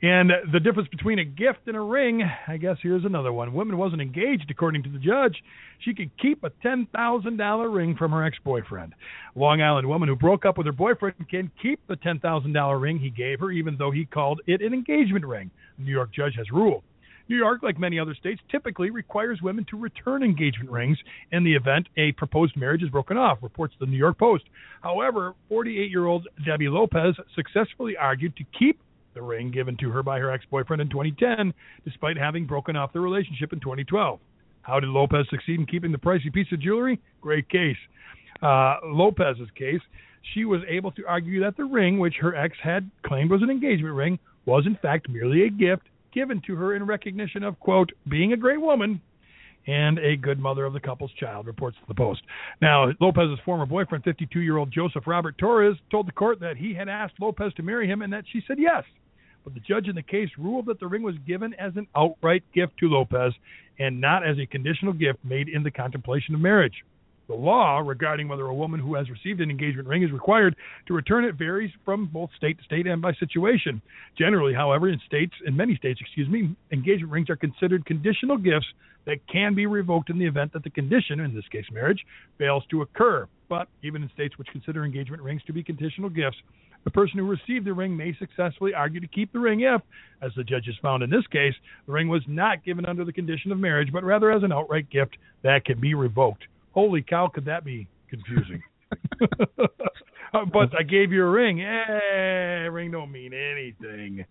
And the difference between a gift and a ring, I guess here's another one. Woman wasn't engaged, according to the judge. She could keep a ten thousand dollar ring from her ex-boyfriend. Long Island woman who broke up with her boyfriend can keep the ten thousand dollar ring he gave her, even though he called it an engagement ring. The New York judge has ruled. New York, like many other states, typically requires women to return engagement rings in the event a proposed marriage is broken off, reports the New York Post. However, 48 year old Debbie Lopez successfully argued to keep the ring given to her by her ex boyfriend in 2010, despite having broken off the relationship in 2012. How did Lopez succeed in keeping the pricey piece of jewelry? Great case. Uh, Lopez's case, she was able to argue that the ring, which her ex had claimed was an engagement ring, was in fact merely a gift given to her in recognition of, quote, being a great woman and a good mother of the couple's child, reports the Post. Now, Lopez's former boyfriend, 52 year old Joseph Robert Torres, told the court that he had asked Lopez to marry him and that she said yes. But the judge in the case ruled that the ring was given as an outright gift to Lopez and not as a conditional gift made in the contemplation of marriage. The law regarding whether a woman who has received an engagement ring is required to return it varies from both state to state and by situation. Generally, however, in states, in many states, excuse me, engagement rings are considered conditional gifts that can be revoked in the event that the condition, in this case marriage, fails to occur. But even in states which consider engagement rings to be conditional gifts, the person who received the ring may successfully argue to keep the ring if, as the judges found in this case, the ring was not given under the condition of marriage, but rather as an outright gift that can be revoked. Holy cow, could that be confusing? (laughs) Uh, but I gave you a ring. Eh, ring don't mean anything.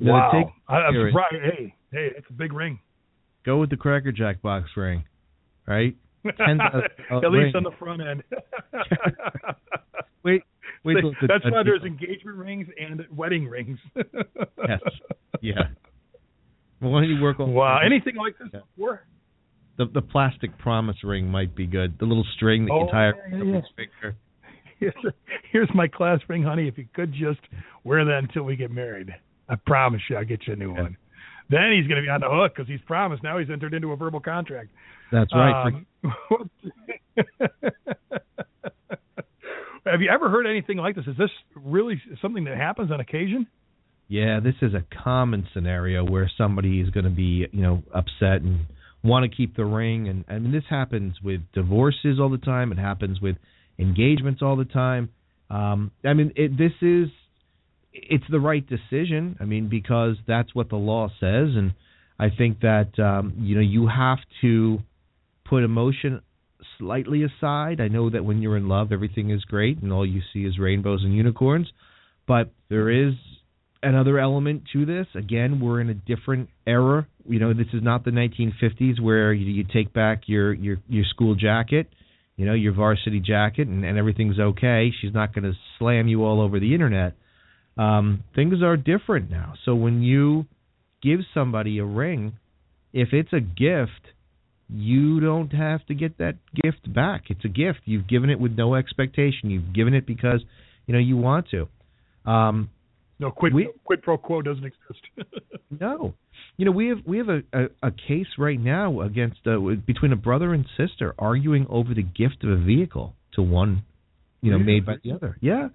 Yeah, wow. take- I, I'm surprised. Hey, hey, it's a big ring. go with the Cracker Jack box ring, right? Ten thousand dollar (laughs) At least ring. on the front end. (laughs) Wait, wait. the That's why there's engagement rings and wedding rings. Yes. Yeah. Well, why don't you work on Wow. Anything like this Yeah. before? The the plastic promise ring might be good. The little string that you Oh, tie yeah, around yeah, yeah. finger. Here's, here's my class ring, honey. If you could just wear that until we get married, I promise you I'll get you a new Yeah. one. Then he's going to be on the hook because he's promised. Now he's entered into a verbal contract. That's right. Um, (laughs) have you ever heard anything like this? Is this really something that happens on occasion? Yeah, this is a common scenario where somebody is going to be, you know, upset and want to keep the ring, and I mean this happens with divorces all the time. It happens with engagements all the time. Um, I mean, it, this is it's the right decision. I mean, because that's what the law says, and I think that um, you know you have to put emotion slightly aside. I know that when you're in love, everything is great, and all you see is rainbows and unicorns. But there is another element to this. Again, we're in a different era. You know, this is not the 1950s where you, you take back your your your school jacket, you know, your varsity jacket, and, and everything's okay. She's not going to slam you all over the internet. Um, things are different now. So when you give somebody a ring, if it's a gift, you don't have to get that gift back. It's a gift. You've given it with no expectation. You've given it because you know you want to. Um, no quid, we, quid pro quo doesn't exist. (laughs) no, you know we have we have a, a, a case right now against uh, between a brother and sister arguing over the gift of a vehicle to one, you know, yeah. made by the other. Yeah.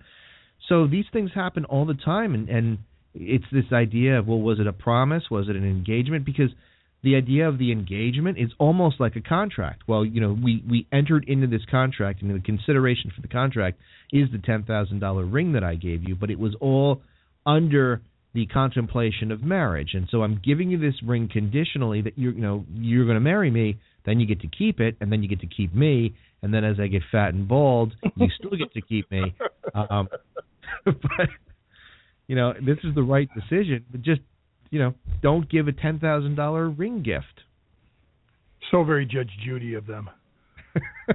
So these things happen all the time, and and it's this idea of well, was it a promise? Was it an engagement? Because the idea of the engagement is almost like a contract. Well, you know, we we entered into this contract, and the consideration for the contract is the ten thousand dollar ring that I gave you, but it was all under the contemplation of marriage. And so I'm giving you this ring conditionally that you're you know you're going to marry me. Then you get to keep it, and then you get to keep me, and then as I get fat and bald, you still get to keep me. (laughs) Um, (laughs) but you know, this is the right decision. But just you know, don't give a ten thousand dollar ring gift. So very Judge Judy of them. (laughs)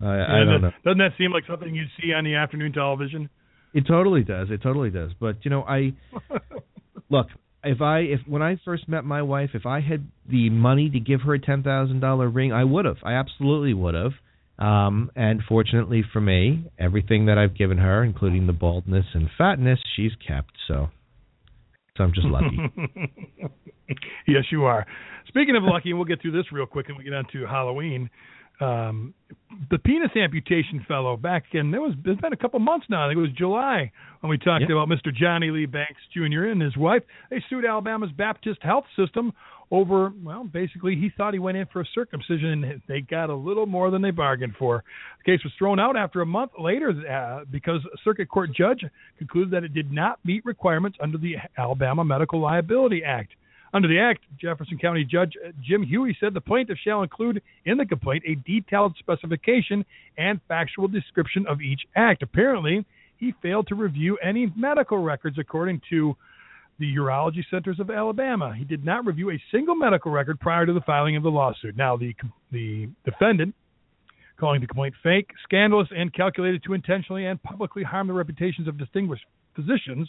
I, I don't know. Doesn't that seem like something you'd see on the afternoon television? It totally does. It totally does. But you know, I (laughs) look if I if when I first met my wife, if I had the money to give her a ten thousand dollar ring, I would have. I absolutely would have. Um, and fortunately for me, everything that I've given her, including the baldness and fatness, she's kept. So so I'm just lucky. (laughs) yes, you are. Speaking of lucky, and we'll get through this real quick, and we get on to Halloween. Um, the penis amputation fellow back in there was it's been a couple months now. I think it was July when we talked yep. about Mr. Johnny Lee Banks Jr. and his wife. They sued Alabama's Baptist Health System over well, basically he thought he went in for a circumcision and (laughs) they got a little more than they bargained for. The case was thrown out after a month later uh, because a circuit court judge concluded that it did not meet requirements under the Alabama Medical Liability Act. Under the Act, Jefferson County Judge uh, Jim Huey said the plaintiff shall include in the complaint a detailed specification and factual description of each act. Apparently, he failed to review any medical records, according to the Urology Centers of Alabama. He did not review a single medical record prior to the filing of the lawsuit. Now, the the defendant, calling the complaint fake, scandalous, and calculated to intentionally and publicly harm the reputations of distinguished physicians,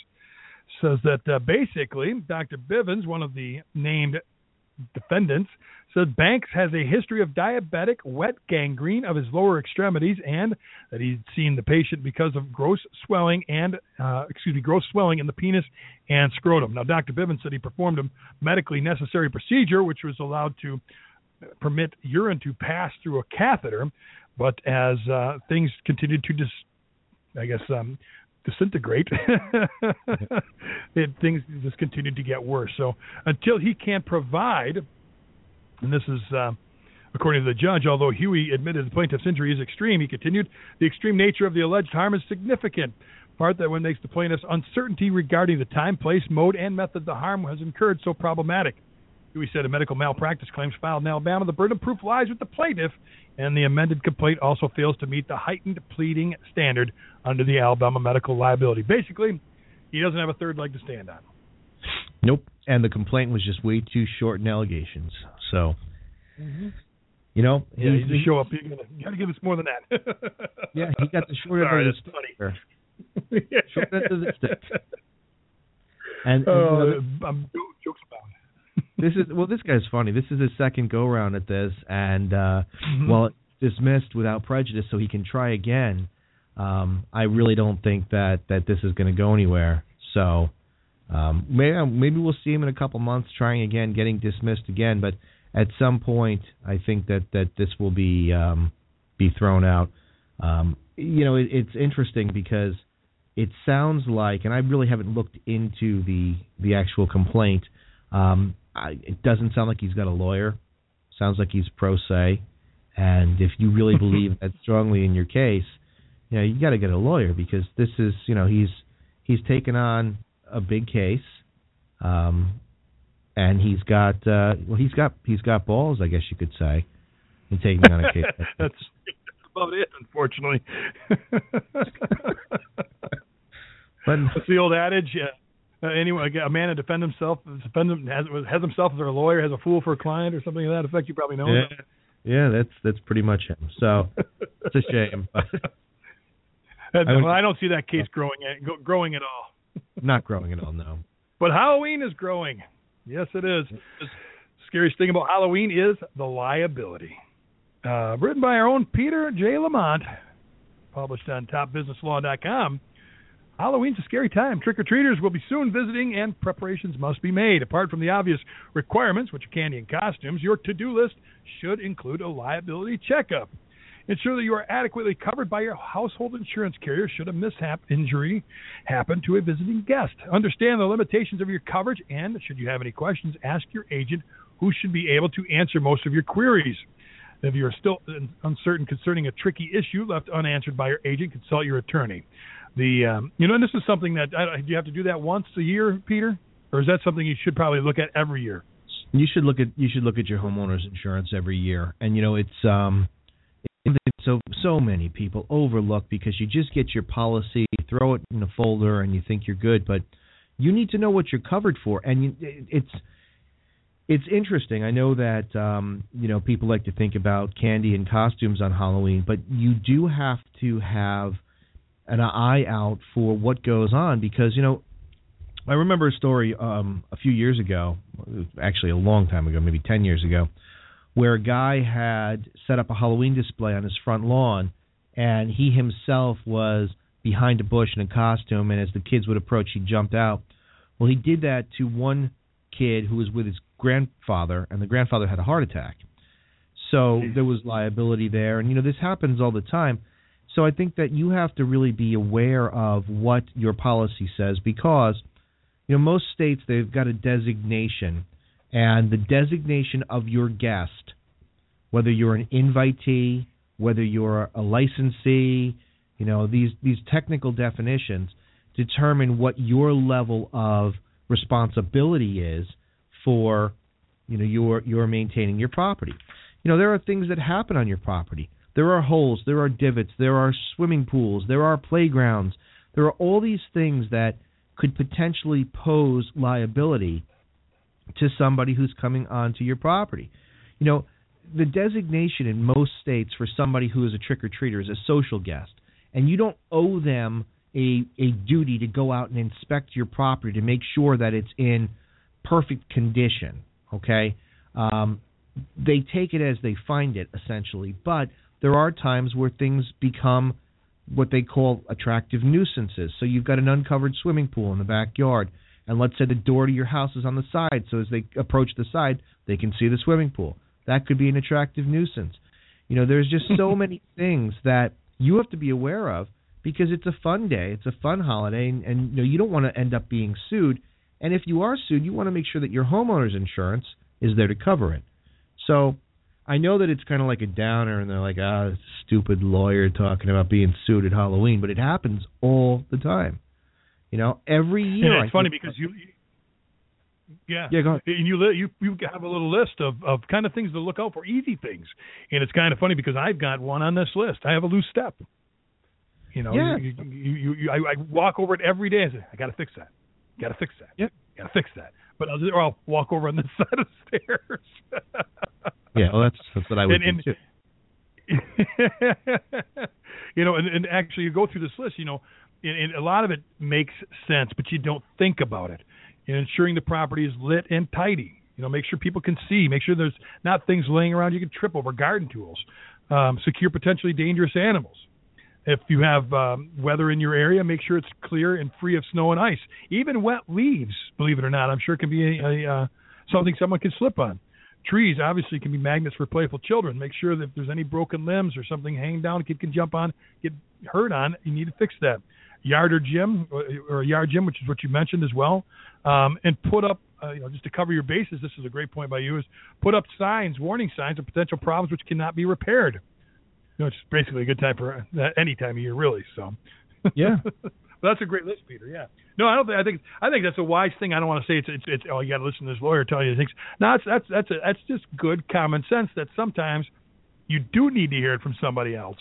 says that uh, basically Dr. Bivens, one of the named defendants, said Banks has a history of diabetic wet gangrene of his lower extremities and that he'd seen the patient because of gross swelling and uh, excuse me gross swelling in the penis and scrotum. Now Dr. Bivens said he performed a medically necessary procedure which was allowed to permit urine to pass through a catheter, but as uh, things continued to dis I guess um, disintegrate, (laughs) things just continued to get worse. So until he can provide, and this is uh, according to the judge, although Huey admitted the plaintiff's injury is extreme, he continued, the extreme nature of the alleged harm is significant. Part that what makes the plaintiff's uncertainty regarding the time, place, mode, and method the harm has incurred so problematic. Huey said a medical malpractice claims filed in Alabama, the burden of proof lies with the plaintiff, and the amended complaint also fails to meet the heightened pleading standard under the Alabama medical liability. Basically, he doesn't have a third leg to stand on. Nope. And the complaint was just way too short in allegations. So, mm-hmm. you know, yeah, you just show up. You got to give us more than that. (laughs) yeah, he got the short Sorry, end of the stick. (laughs) short end of the stick. And, and uh, you know, I'm jokes about it this is well, this guy's funny. This is his second go round at this, and uh, mm-hmm. well, dismissed without prejudice, so he can try again. Um, I really don't think that that this is going to go anywhere. So um, maybe maybe we'll see him in a couple months trying again, getting dismissed again. But at some point, I think that that this will be um, be thrown out. Um, you know, it, it's interesting because it sounds like, and I really haven't looked into the the actual complaint. Um, I, it doesn't sound like he's got a lawyer. Sounds like he's pro se. And if you really (laughs) believe that strongly in your case, you know you got to get a lawyer because this is you know he's he's taken on a big case, um, and he's got uh, well he's got he's got balls I guess you could say in taking on a (laughs) case. that's about it, unfortunately. (laughs) but it's the old adage. Uh, uh, anyone, a man to defend himself, defend him, has, has himself as a lawyer, has a fool for a client, or something of that effect. You probably know. Yeah, him. yeah, that's that's pretty much him. So it's a shame. (laughs) I, well, I don't see that case growing growing at all. (laughs) Not growing at all, no. But Halloween is growing. Yes, it is. The scariest thing about Halloween is the liability. Uh, written by our own Peter J. Lamont, published on topbusinesslaw.com. Halloween's a scary time. Trick or treaters will be soon visiting, and preparations must be made. Apart from the obvious requirements, which are candy and costumes, your to do list should include a liability checkup. Ensure that you are adequately covered by your household insurance carrier should a mishap injury happen to a visiting guest. Understand the limitations of your coverage, and should you have any questions, ask your agent who should be able to answer most of your queries. If you are still uncertain concerning a tricky issue left unanswered by your agent, consult your attorney. The um, you know, and this is something that uh, do you have to do that once a year, Peter, or is that something you should probably look at every year? You should look at you should look at your homeowner's insurance every year, and you know it's um, it's so so many people overlook because you just get your policy, throw it in a folder, and you think you're good, but you need to know what you're covered for, and you, it's it's interesting. I know that um, you know people like to think about candy and costumes on Halloween, but you do have to have an eye out for what goes on because you know I remember a story um, a few years ago, actually a long time ago, maybe ten years ago, where a guy had set up a Halloween display on his front lawn, and he himself was behind a bush in a costume, and as the kids would approach, he jumped out. Well, he did that to one kid who was with his grandfather, and the grandfather had a heart attack. So there was liability there, and you know this happens all the time. So I think that you have to really be aware of what your policy says because you know most states they've got a designation and the designation of your guest whether you're an invitee, whether you're a licensee, you know, these these technical definitions determine what your level of responsibility is for you know your your maintaining your property. You know, there are things that happen on your property. There are holes, there are divots, there are swimming pools, there are playgrounds. There are all these things that could potentially pose liability to somebody who's coming onto your property. You know, the designation in most states for somebody who is a trick or treater is a social guest, and you don't owe them a a duty to go out and inspect your property to make sure that it's in perfect condition. Okay, um, they take it as they find it essentially, but there are times where things become what they call attractive nuisances. So you've got an uncovered swimming pool in the backyard, and let's say the door to your house is on the side, so as they approach the side, they can see the swimming pool. That could be an attractive nuisance. You know, there's just so (laughs) many things that you have to be aware of because it's a fun day, it's a fun holiday, and, and you know you don't want to end up being sued. And if you are sued, you want to make sure that your homeowner's insurance is there to cover it. So I know that it's kind of like a downer, and they're like, ah, stupid lawyer talking about being sued at Halloween, but it happens all the time. You know, every year. Yeah, it's I funny because you, yeah, yeah, go ahead. And you you you have a little list of of kind of things to look out for, easy things, and it's kind of funny because I've got one on this list. I have a loose step. You know, yeah. you, you, you, you I, I walk over it every day and say, I got to fix that. Got to fix that. Yeah, got to fix that. But I'll, or I'll walk over on this (laughs) side of the stairs. (laughs) Yeah, well, that's that's what I would and, do too. (laughs) you know, and, and actually, you go through this list. You know, and, and a lot of it makes sense, but you don't think about it. And ensuring the property is lit and tidy. You know, make sure people can see. Make sure there's not things laying around you can trip over. Garden tools. Um, secure potentially dangerous animals. If you have um, weather in your area, make sure it's clear and free of snow and ice. Even wet leaves, believe it or not, I'm sure it can be a, a uh, something someone can slip on. Trees obviously can be magnets for playful children. Make sure that if there's any broken limbs or something hanging down, a kid can jump on, get hurt on. You need to fix that. Yard or gym, or a yard gym, which is what you mentioned as well, um, and put up, uh, you know, just to cover your bases. This is a great point by you. Is put up signs, warning signs of potential problems which cannot be repaired. You know, it's basically a good time for uh, any time of year, really. So, yeah, (laughs) that's a great list, Peter. Yeah. No, I don't think. I think. I think that's a wise thing. I don't want to say it's. It's. it's oh, you got to listen to this lawyer tell you things. No, that's that's that's a, that's just good common sense. That sometimes you do need to hear it from somebody else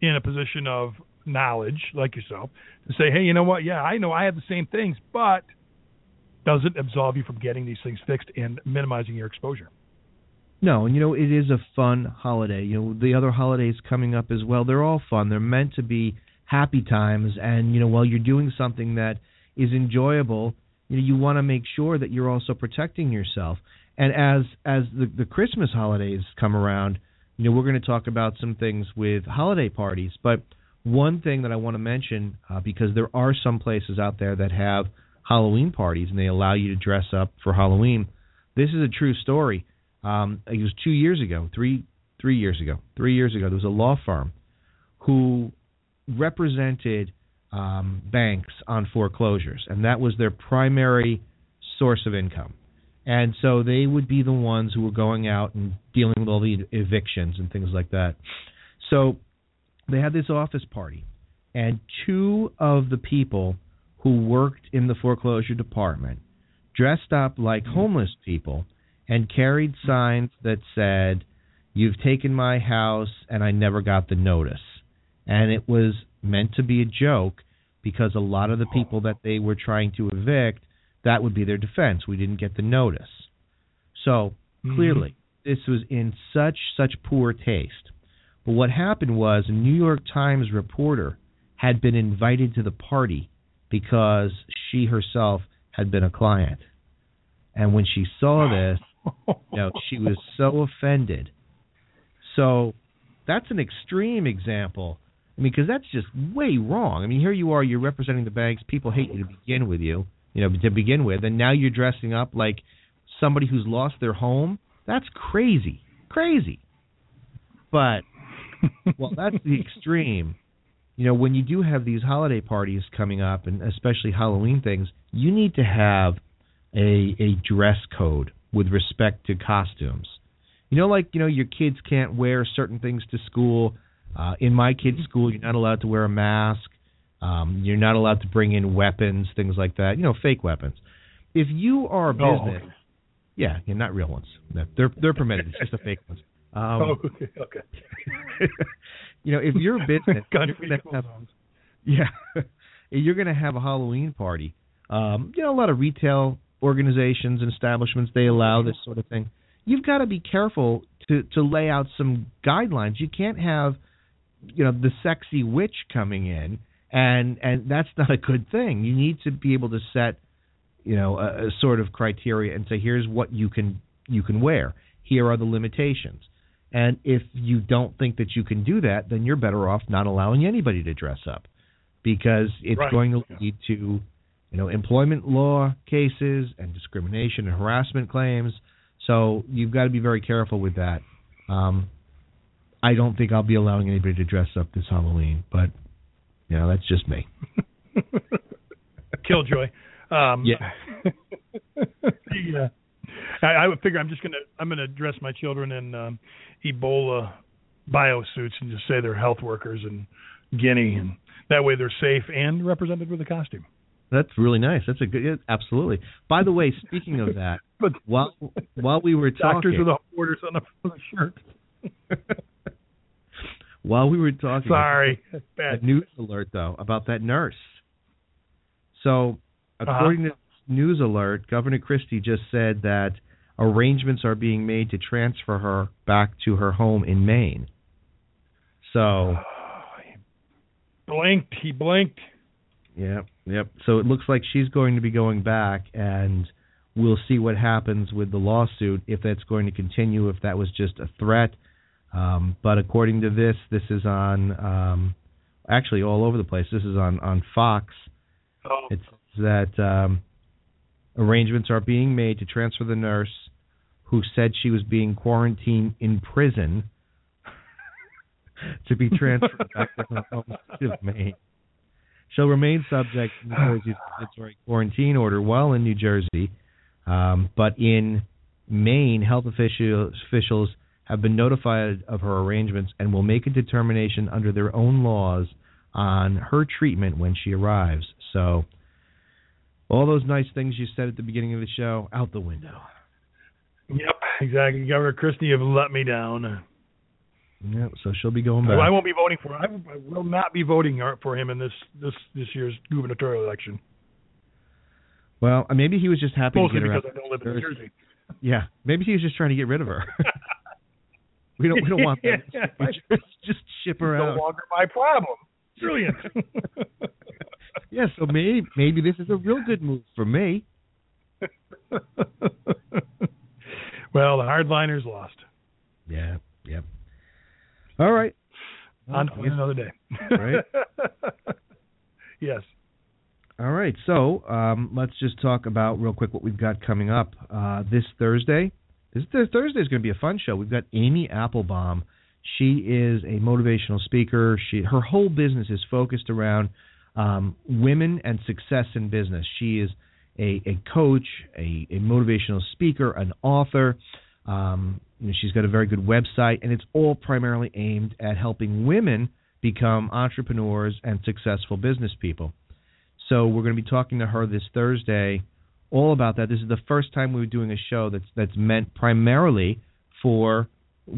in a position of knowledge, like yourself, to say, hey, you know what? Yeah, I know I have the same things, but doesn't absolve you from getting these things fixed and minimizing your exposure. No, and you know it is a fun holiday. You know the other holidays coming up as well. They're all fun. They're meant to be happy times, and you know while you're doing something that is enjoyable, you know you want to make sure that you're also protecting yourself. And as as the the Christmas holidays come around, you know, we're going to talk about some things with holiday parties. But one thing that I want to mention, uh, because there are some places out there that have Halloween parties and they allow you to dress up for Halloween. This is a true story. Um, it was two years ago, three three years ago, three years ago. There was a law firm who represented um, banks on foreclosures, and that was their primary source of income. And so they would be the ones who were going out and dealing with all the evictions and things like that. So they had this office party, and two of the people who worked in the foreclosure department dressed up like homeless people and carried signs that said, You've taken my house and I never got the notice. And it was meant to be a joke because a lot of the people that they were trying to evict, that would be their defense. We didn't get the notice. So Mm-hmm. clearly, this was in such such poor taste. But what happened was a New York Times reporter had been invited to the party because she herself had been a client. And when she saw this, you know, she was so offended. So that's an extreme example. I mean, because that's just way wrong. I mean, here you are, you're representing the banks. People hate you to begin with you, you know, to begin with, and now you're dressing up like somebody who's lost their home. That's crazy, crazy. But (laughs) well, that's the extreme. You know, when you do have these holiday parties coming up, and especially Halloween things, you need to have a a dress code with respect to costumes. You know, like you know, your kids can't wear certain things to school. Uh, in my kids' school, you're not allowed to wear a mask. Um, you're not allowed to bring in weapons, things like that. You know, fake weapons. If you are a Oh, business, okay. yeah, yeah, not real ones. They're they're permitted. It's just the fake ones. Um, oh, okay, okay. (laughs) you know, if you're a business, (laughs) you're have, yeah, (laughs) you're going to have a Halloween party. Um, you know, a lot of retail organizations and establishments they allow this sort of thing. You've got to be careful to to lay out some guidelines. You can't have, you know, the sexy witch coming in, and and that's not a good thing. You need to be able to set, you know, a, a sort of criteria and say, here's what you can you can wear. Here are the limitations. And if you don't think that you can do that, then you're better off not allowing anybody to dress up because it's Right. going to lead to, you know, employment law cases and discrimination and harassment claims. So you've got to be very careful with that. Um, I don't think I'll be allowing anybody to dress up this Halloween, but you know, that's just me. (laughs) Killjoy. Um, Yeah. (laughs) yeah. I, I would figure I'm just gonna I'm gonna dress my children in um, Ebola biosuits and just say they're health workers in Guinea, and that way they're safe and represented with a costume. That's really nice. That's a good, yeah, absolutely. By the way, speaking of that, (laughs) But while while we were doctors talking, doctors with the orders on the shirt. While we were talking, Sorry, (laughs) a bad. news alert though about that nurse. So, Uh-huh. according to news alert, Governor Christie just said that arrangements are being made to transfer her back to her home in Maine. So, (sighs) blinked. He blinked. yep, yep. So it looks like she's going to be going back, and we'll see what happens with the lawsuit if that's going to continue, if that was just a threat. Um, but according to this, this is on um, actually all over the place. This is on on Fox. Oh, It says that um, arrangements are being made to transfer the nurse who said she was being quarantined in prison (laughs) to be transferred back to her home state of Maine. She'll remain subject to New Jersey's mandatory quarantine order while in New Jersey, um, but in Maine, health officials, officials have been notified of her arrangements and will make a determination under their own laws on her treatment when she arrives. So, all those nice things you said at the beginning of the show out the window. yep, exactly. Governor Christie, you've let me down. Yeah, so she'll be going back. Well, I won't be voting for. I I will not be voting for him in this this this year's gubernatorial election. Well, uh, maybe he was just happy Mostly to get her because. I don't live in New Jersey. Yeah, maybe he was just trying to get rid of her. (laughs) we don't. We don't want that. (laughs) Yeah. just, just ship her no out. longer my problem. Brilliant. (laughs) Yeah, so maybe maybe this is a real good move for me. (laughs) Well, the hardliners lost. Yeah. Yep. All right. On to another day. Right. yes. All right. So um, let's just talk about real quick what we've got coming up uh, this Thursday. This, Thursday is going to be a fun show. We've got Amy Applebaum. She is a motivational speaker. She her whole business is focused around um, women and success in business. She is a, a coach, a, a motivational speaker, an author. Um, she's got a very good website, and it's all primarily aimed at helping women become entrepreneurs and successful business people. So we're going to be talking to her this Thursday all about that. This is the first time we're doing a show that's that's meant primarily for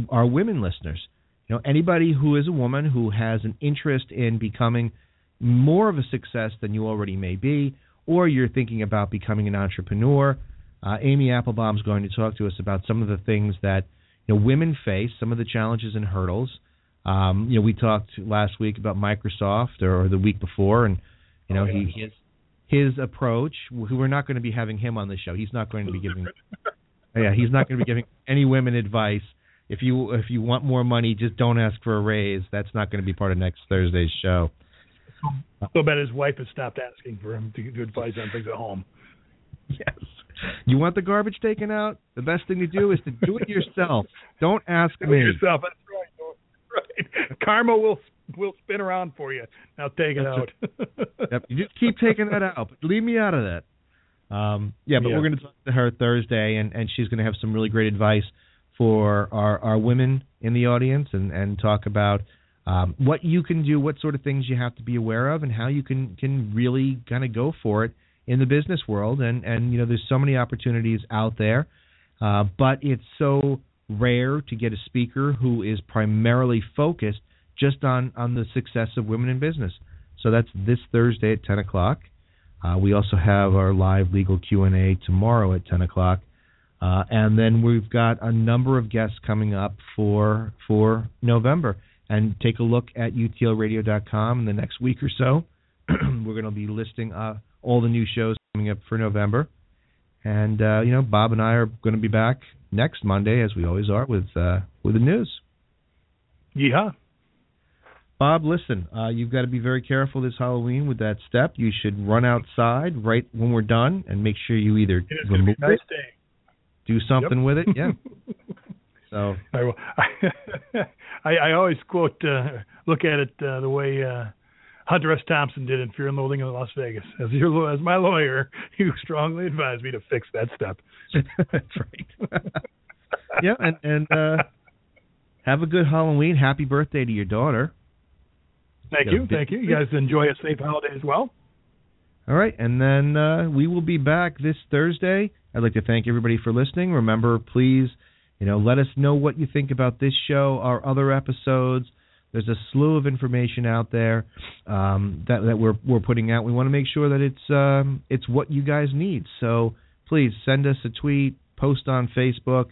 our women listeners. You know, anybody who is a woman who has an interest in becoming more of a success than you already may be, or you're thinking about becoming an entrepreneur. Uh, Amy Applebaum is going to talk to us about some of the things that you know women face, some of the challenges and hurdles. Um, you know, we talked last week about Microsoft, or, or the week before, and you know, oh, yeah. he his his approach. We're not going to be having him on the show. He's not going to be giving. (laughs) yeah, he's not going to be giving any women advice. If you if you want more money, just don't ask for a raise. That's not going to be part of next Thursday's show. So bad his wife has stopped asking for him to give advice on things at home. Yes. You want the garbage taken out? The best thing to do is to do it yourself. Don't ask do me. it yourself. That's right. Right. Karma will (laughs) we'll spin around for you. Now take it out. (laughs) yep, you just keep taking that out, but leave me out of that. Um, yeah, but yeah. we're going to talk to her Thursday, and, and she's going to have some really great advice for our, our women in the audience, and, and talk about um, what you can do, what sort of things you have to be aware of, and how you can can really kind of go for it in the business world. And and you know, there's so many opportunities out there, uh, but it's so rare to get a speaker who is primarily focused just on on the success of women in business. So that's this Thursday at 10 o'clock. Uh, we also have our live legal Q and A tomorrow at 10 o'clock, uh, and then we've got a number of guests coming up for for November. And take a look at utlradio.com in the next week or so. (clears throat) We're going to be listing uh, all the new shows coming up for November. And uh, you know, Bob and I are going to be back next Monday, as we always are, with uh, with the news. Yeah. Bob, listen, uh, you've got to be very careful this Halloween with that step. You should run outside right when we're done and make sure you either remove nice it, day. do something yep. with it. Yeah. (laughs) so I, will. (laughs) I, I always quote, uh, look at it uh, the way uh, Hunter S. Thompson did in Fear and Loathing in Las Vegas. As your as my lawyer, (laughs) you strongly advised me to fix that step. That's right. yeah, and and uh, have a good Halloween. Happy birthday to your daughter. Thank you. Thank you. You guys enjoy a safe holiday as well. All right, and then uh, we will be back this Thursday. I'd like to thank everybody for listening. Remember, please, you know, let us know what you think about this show, our other episodes. There's a slew of information out there um, that that we're we're putting out. We want to make sure that it's um, it's what you guys need. So please send us a tweet, post on Facebook,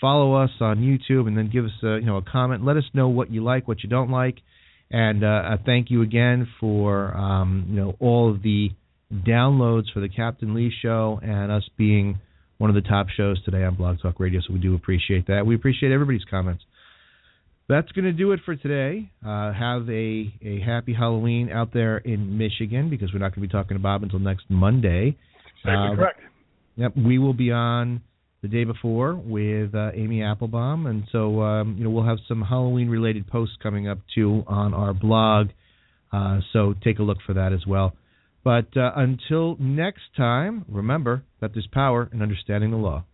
follow us on YouTube, and then give us a you know a comment. Let us know what you like, what you don't like. And uh, thank you again for um, you know all of the downloads for the Captain Lee Show and us being one of the top shows today on Blog Talk Radio. So we do appreciate that. We appreciate everybody's comments. That's going to do it for today. Uh, have a, a happy Halloween out there in Michigan because we're not going to be talking to Bob until next Monday. Exactly uh, correct. Yep, we will be on the day before with uh, Amy Applebaum, and so um, you know we'll have some Halloween related posts coming up too on our blog. Uh, so take a look for that as well. But uh, until next time, remember that there's power in understanding the law.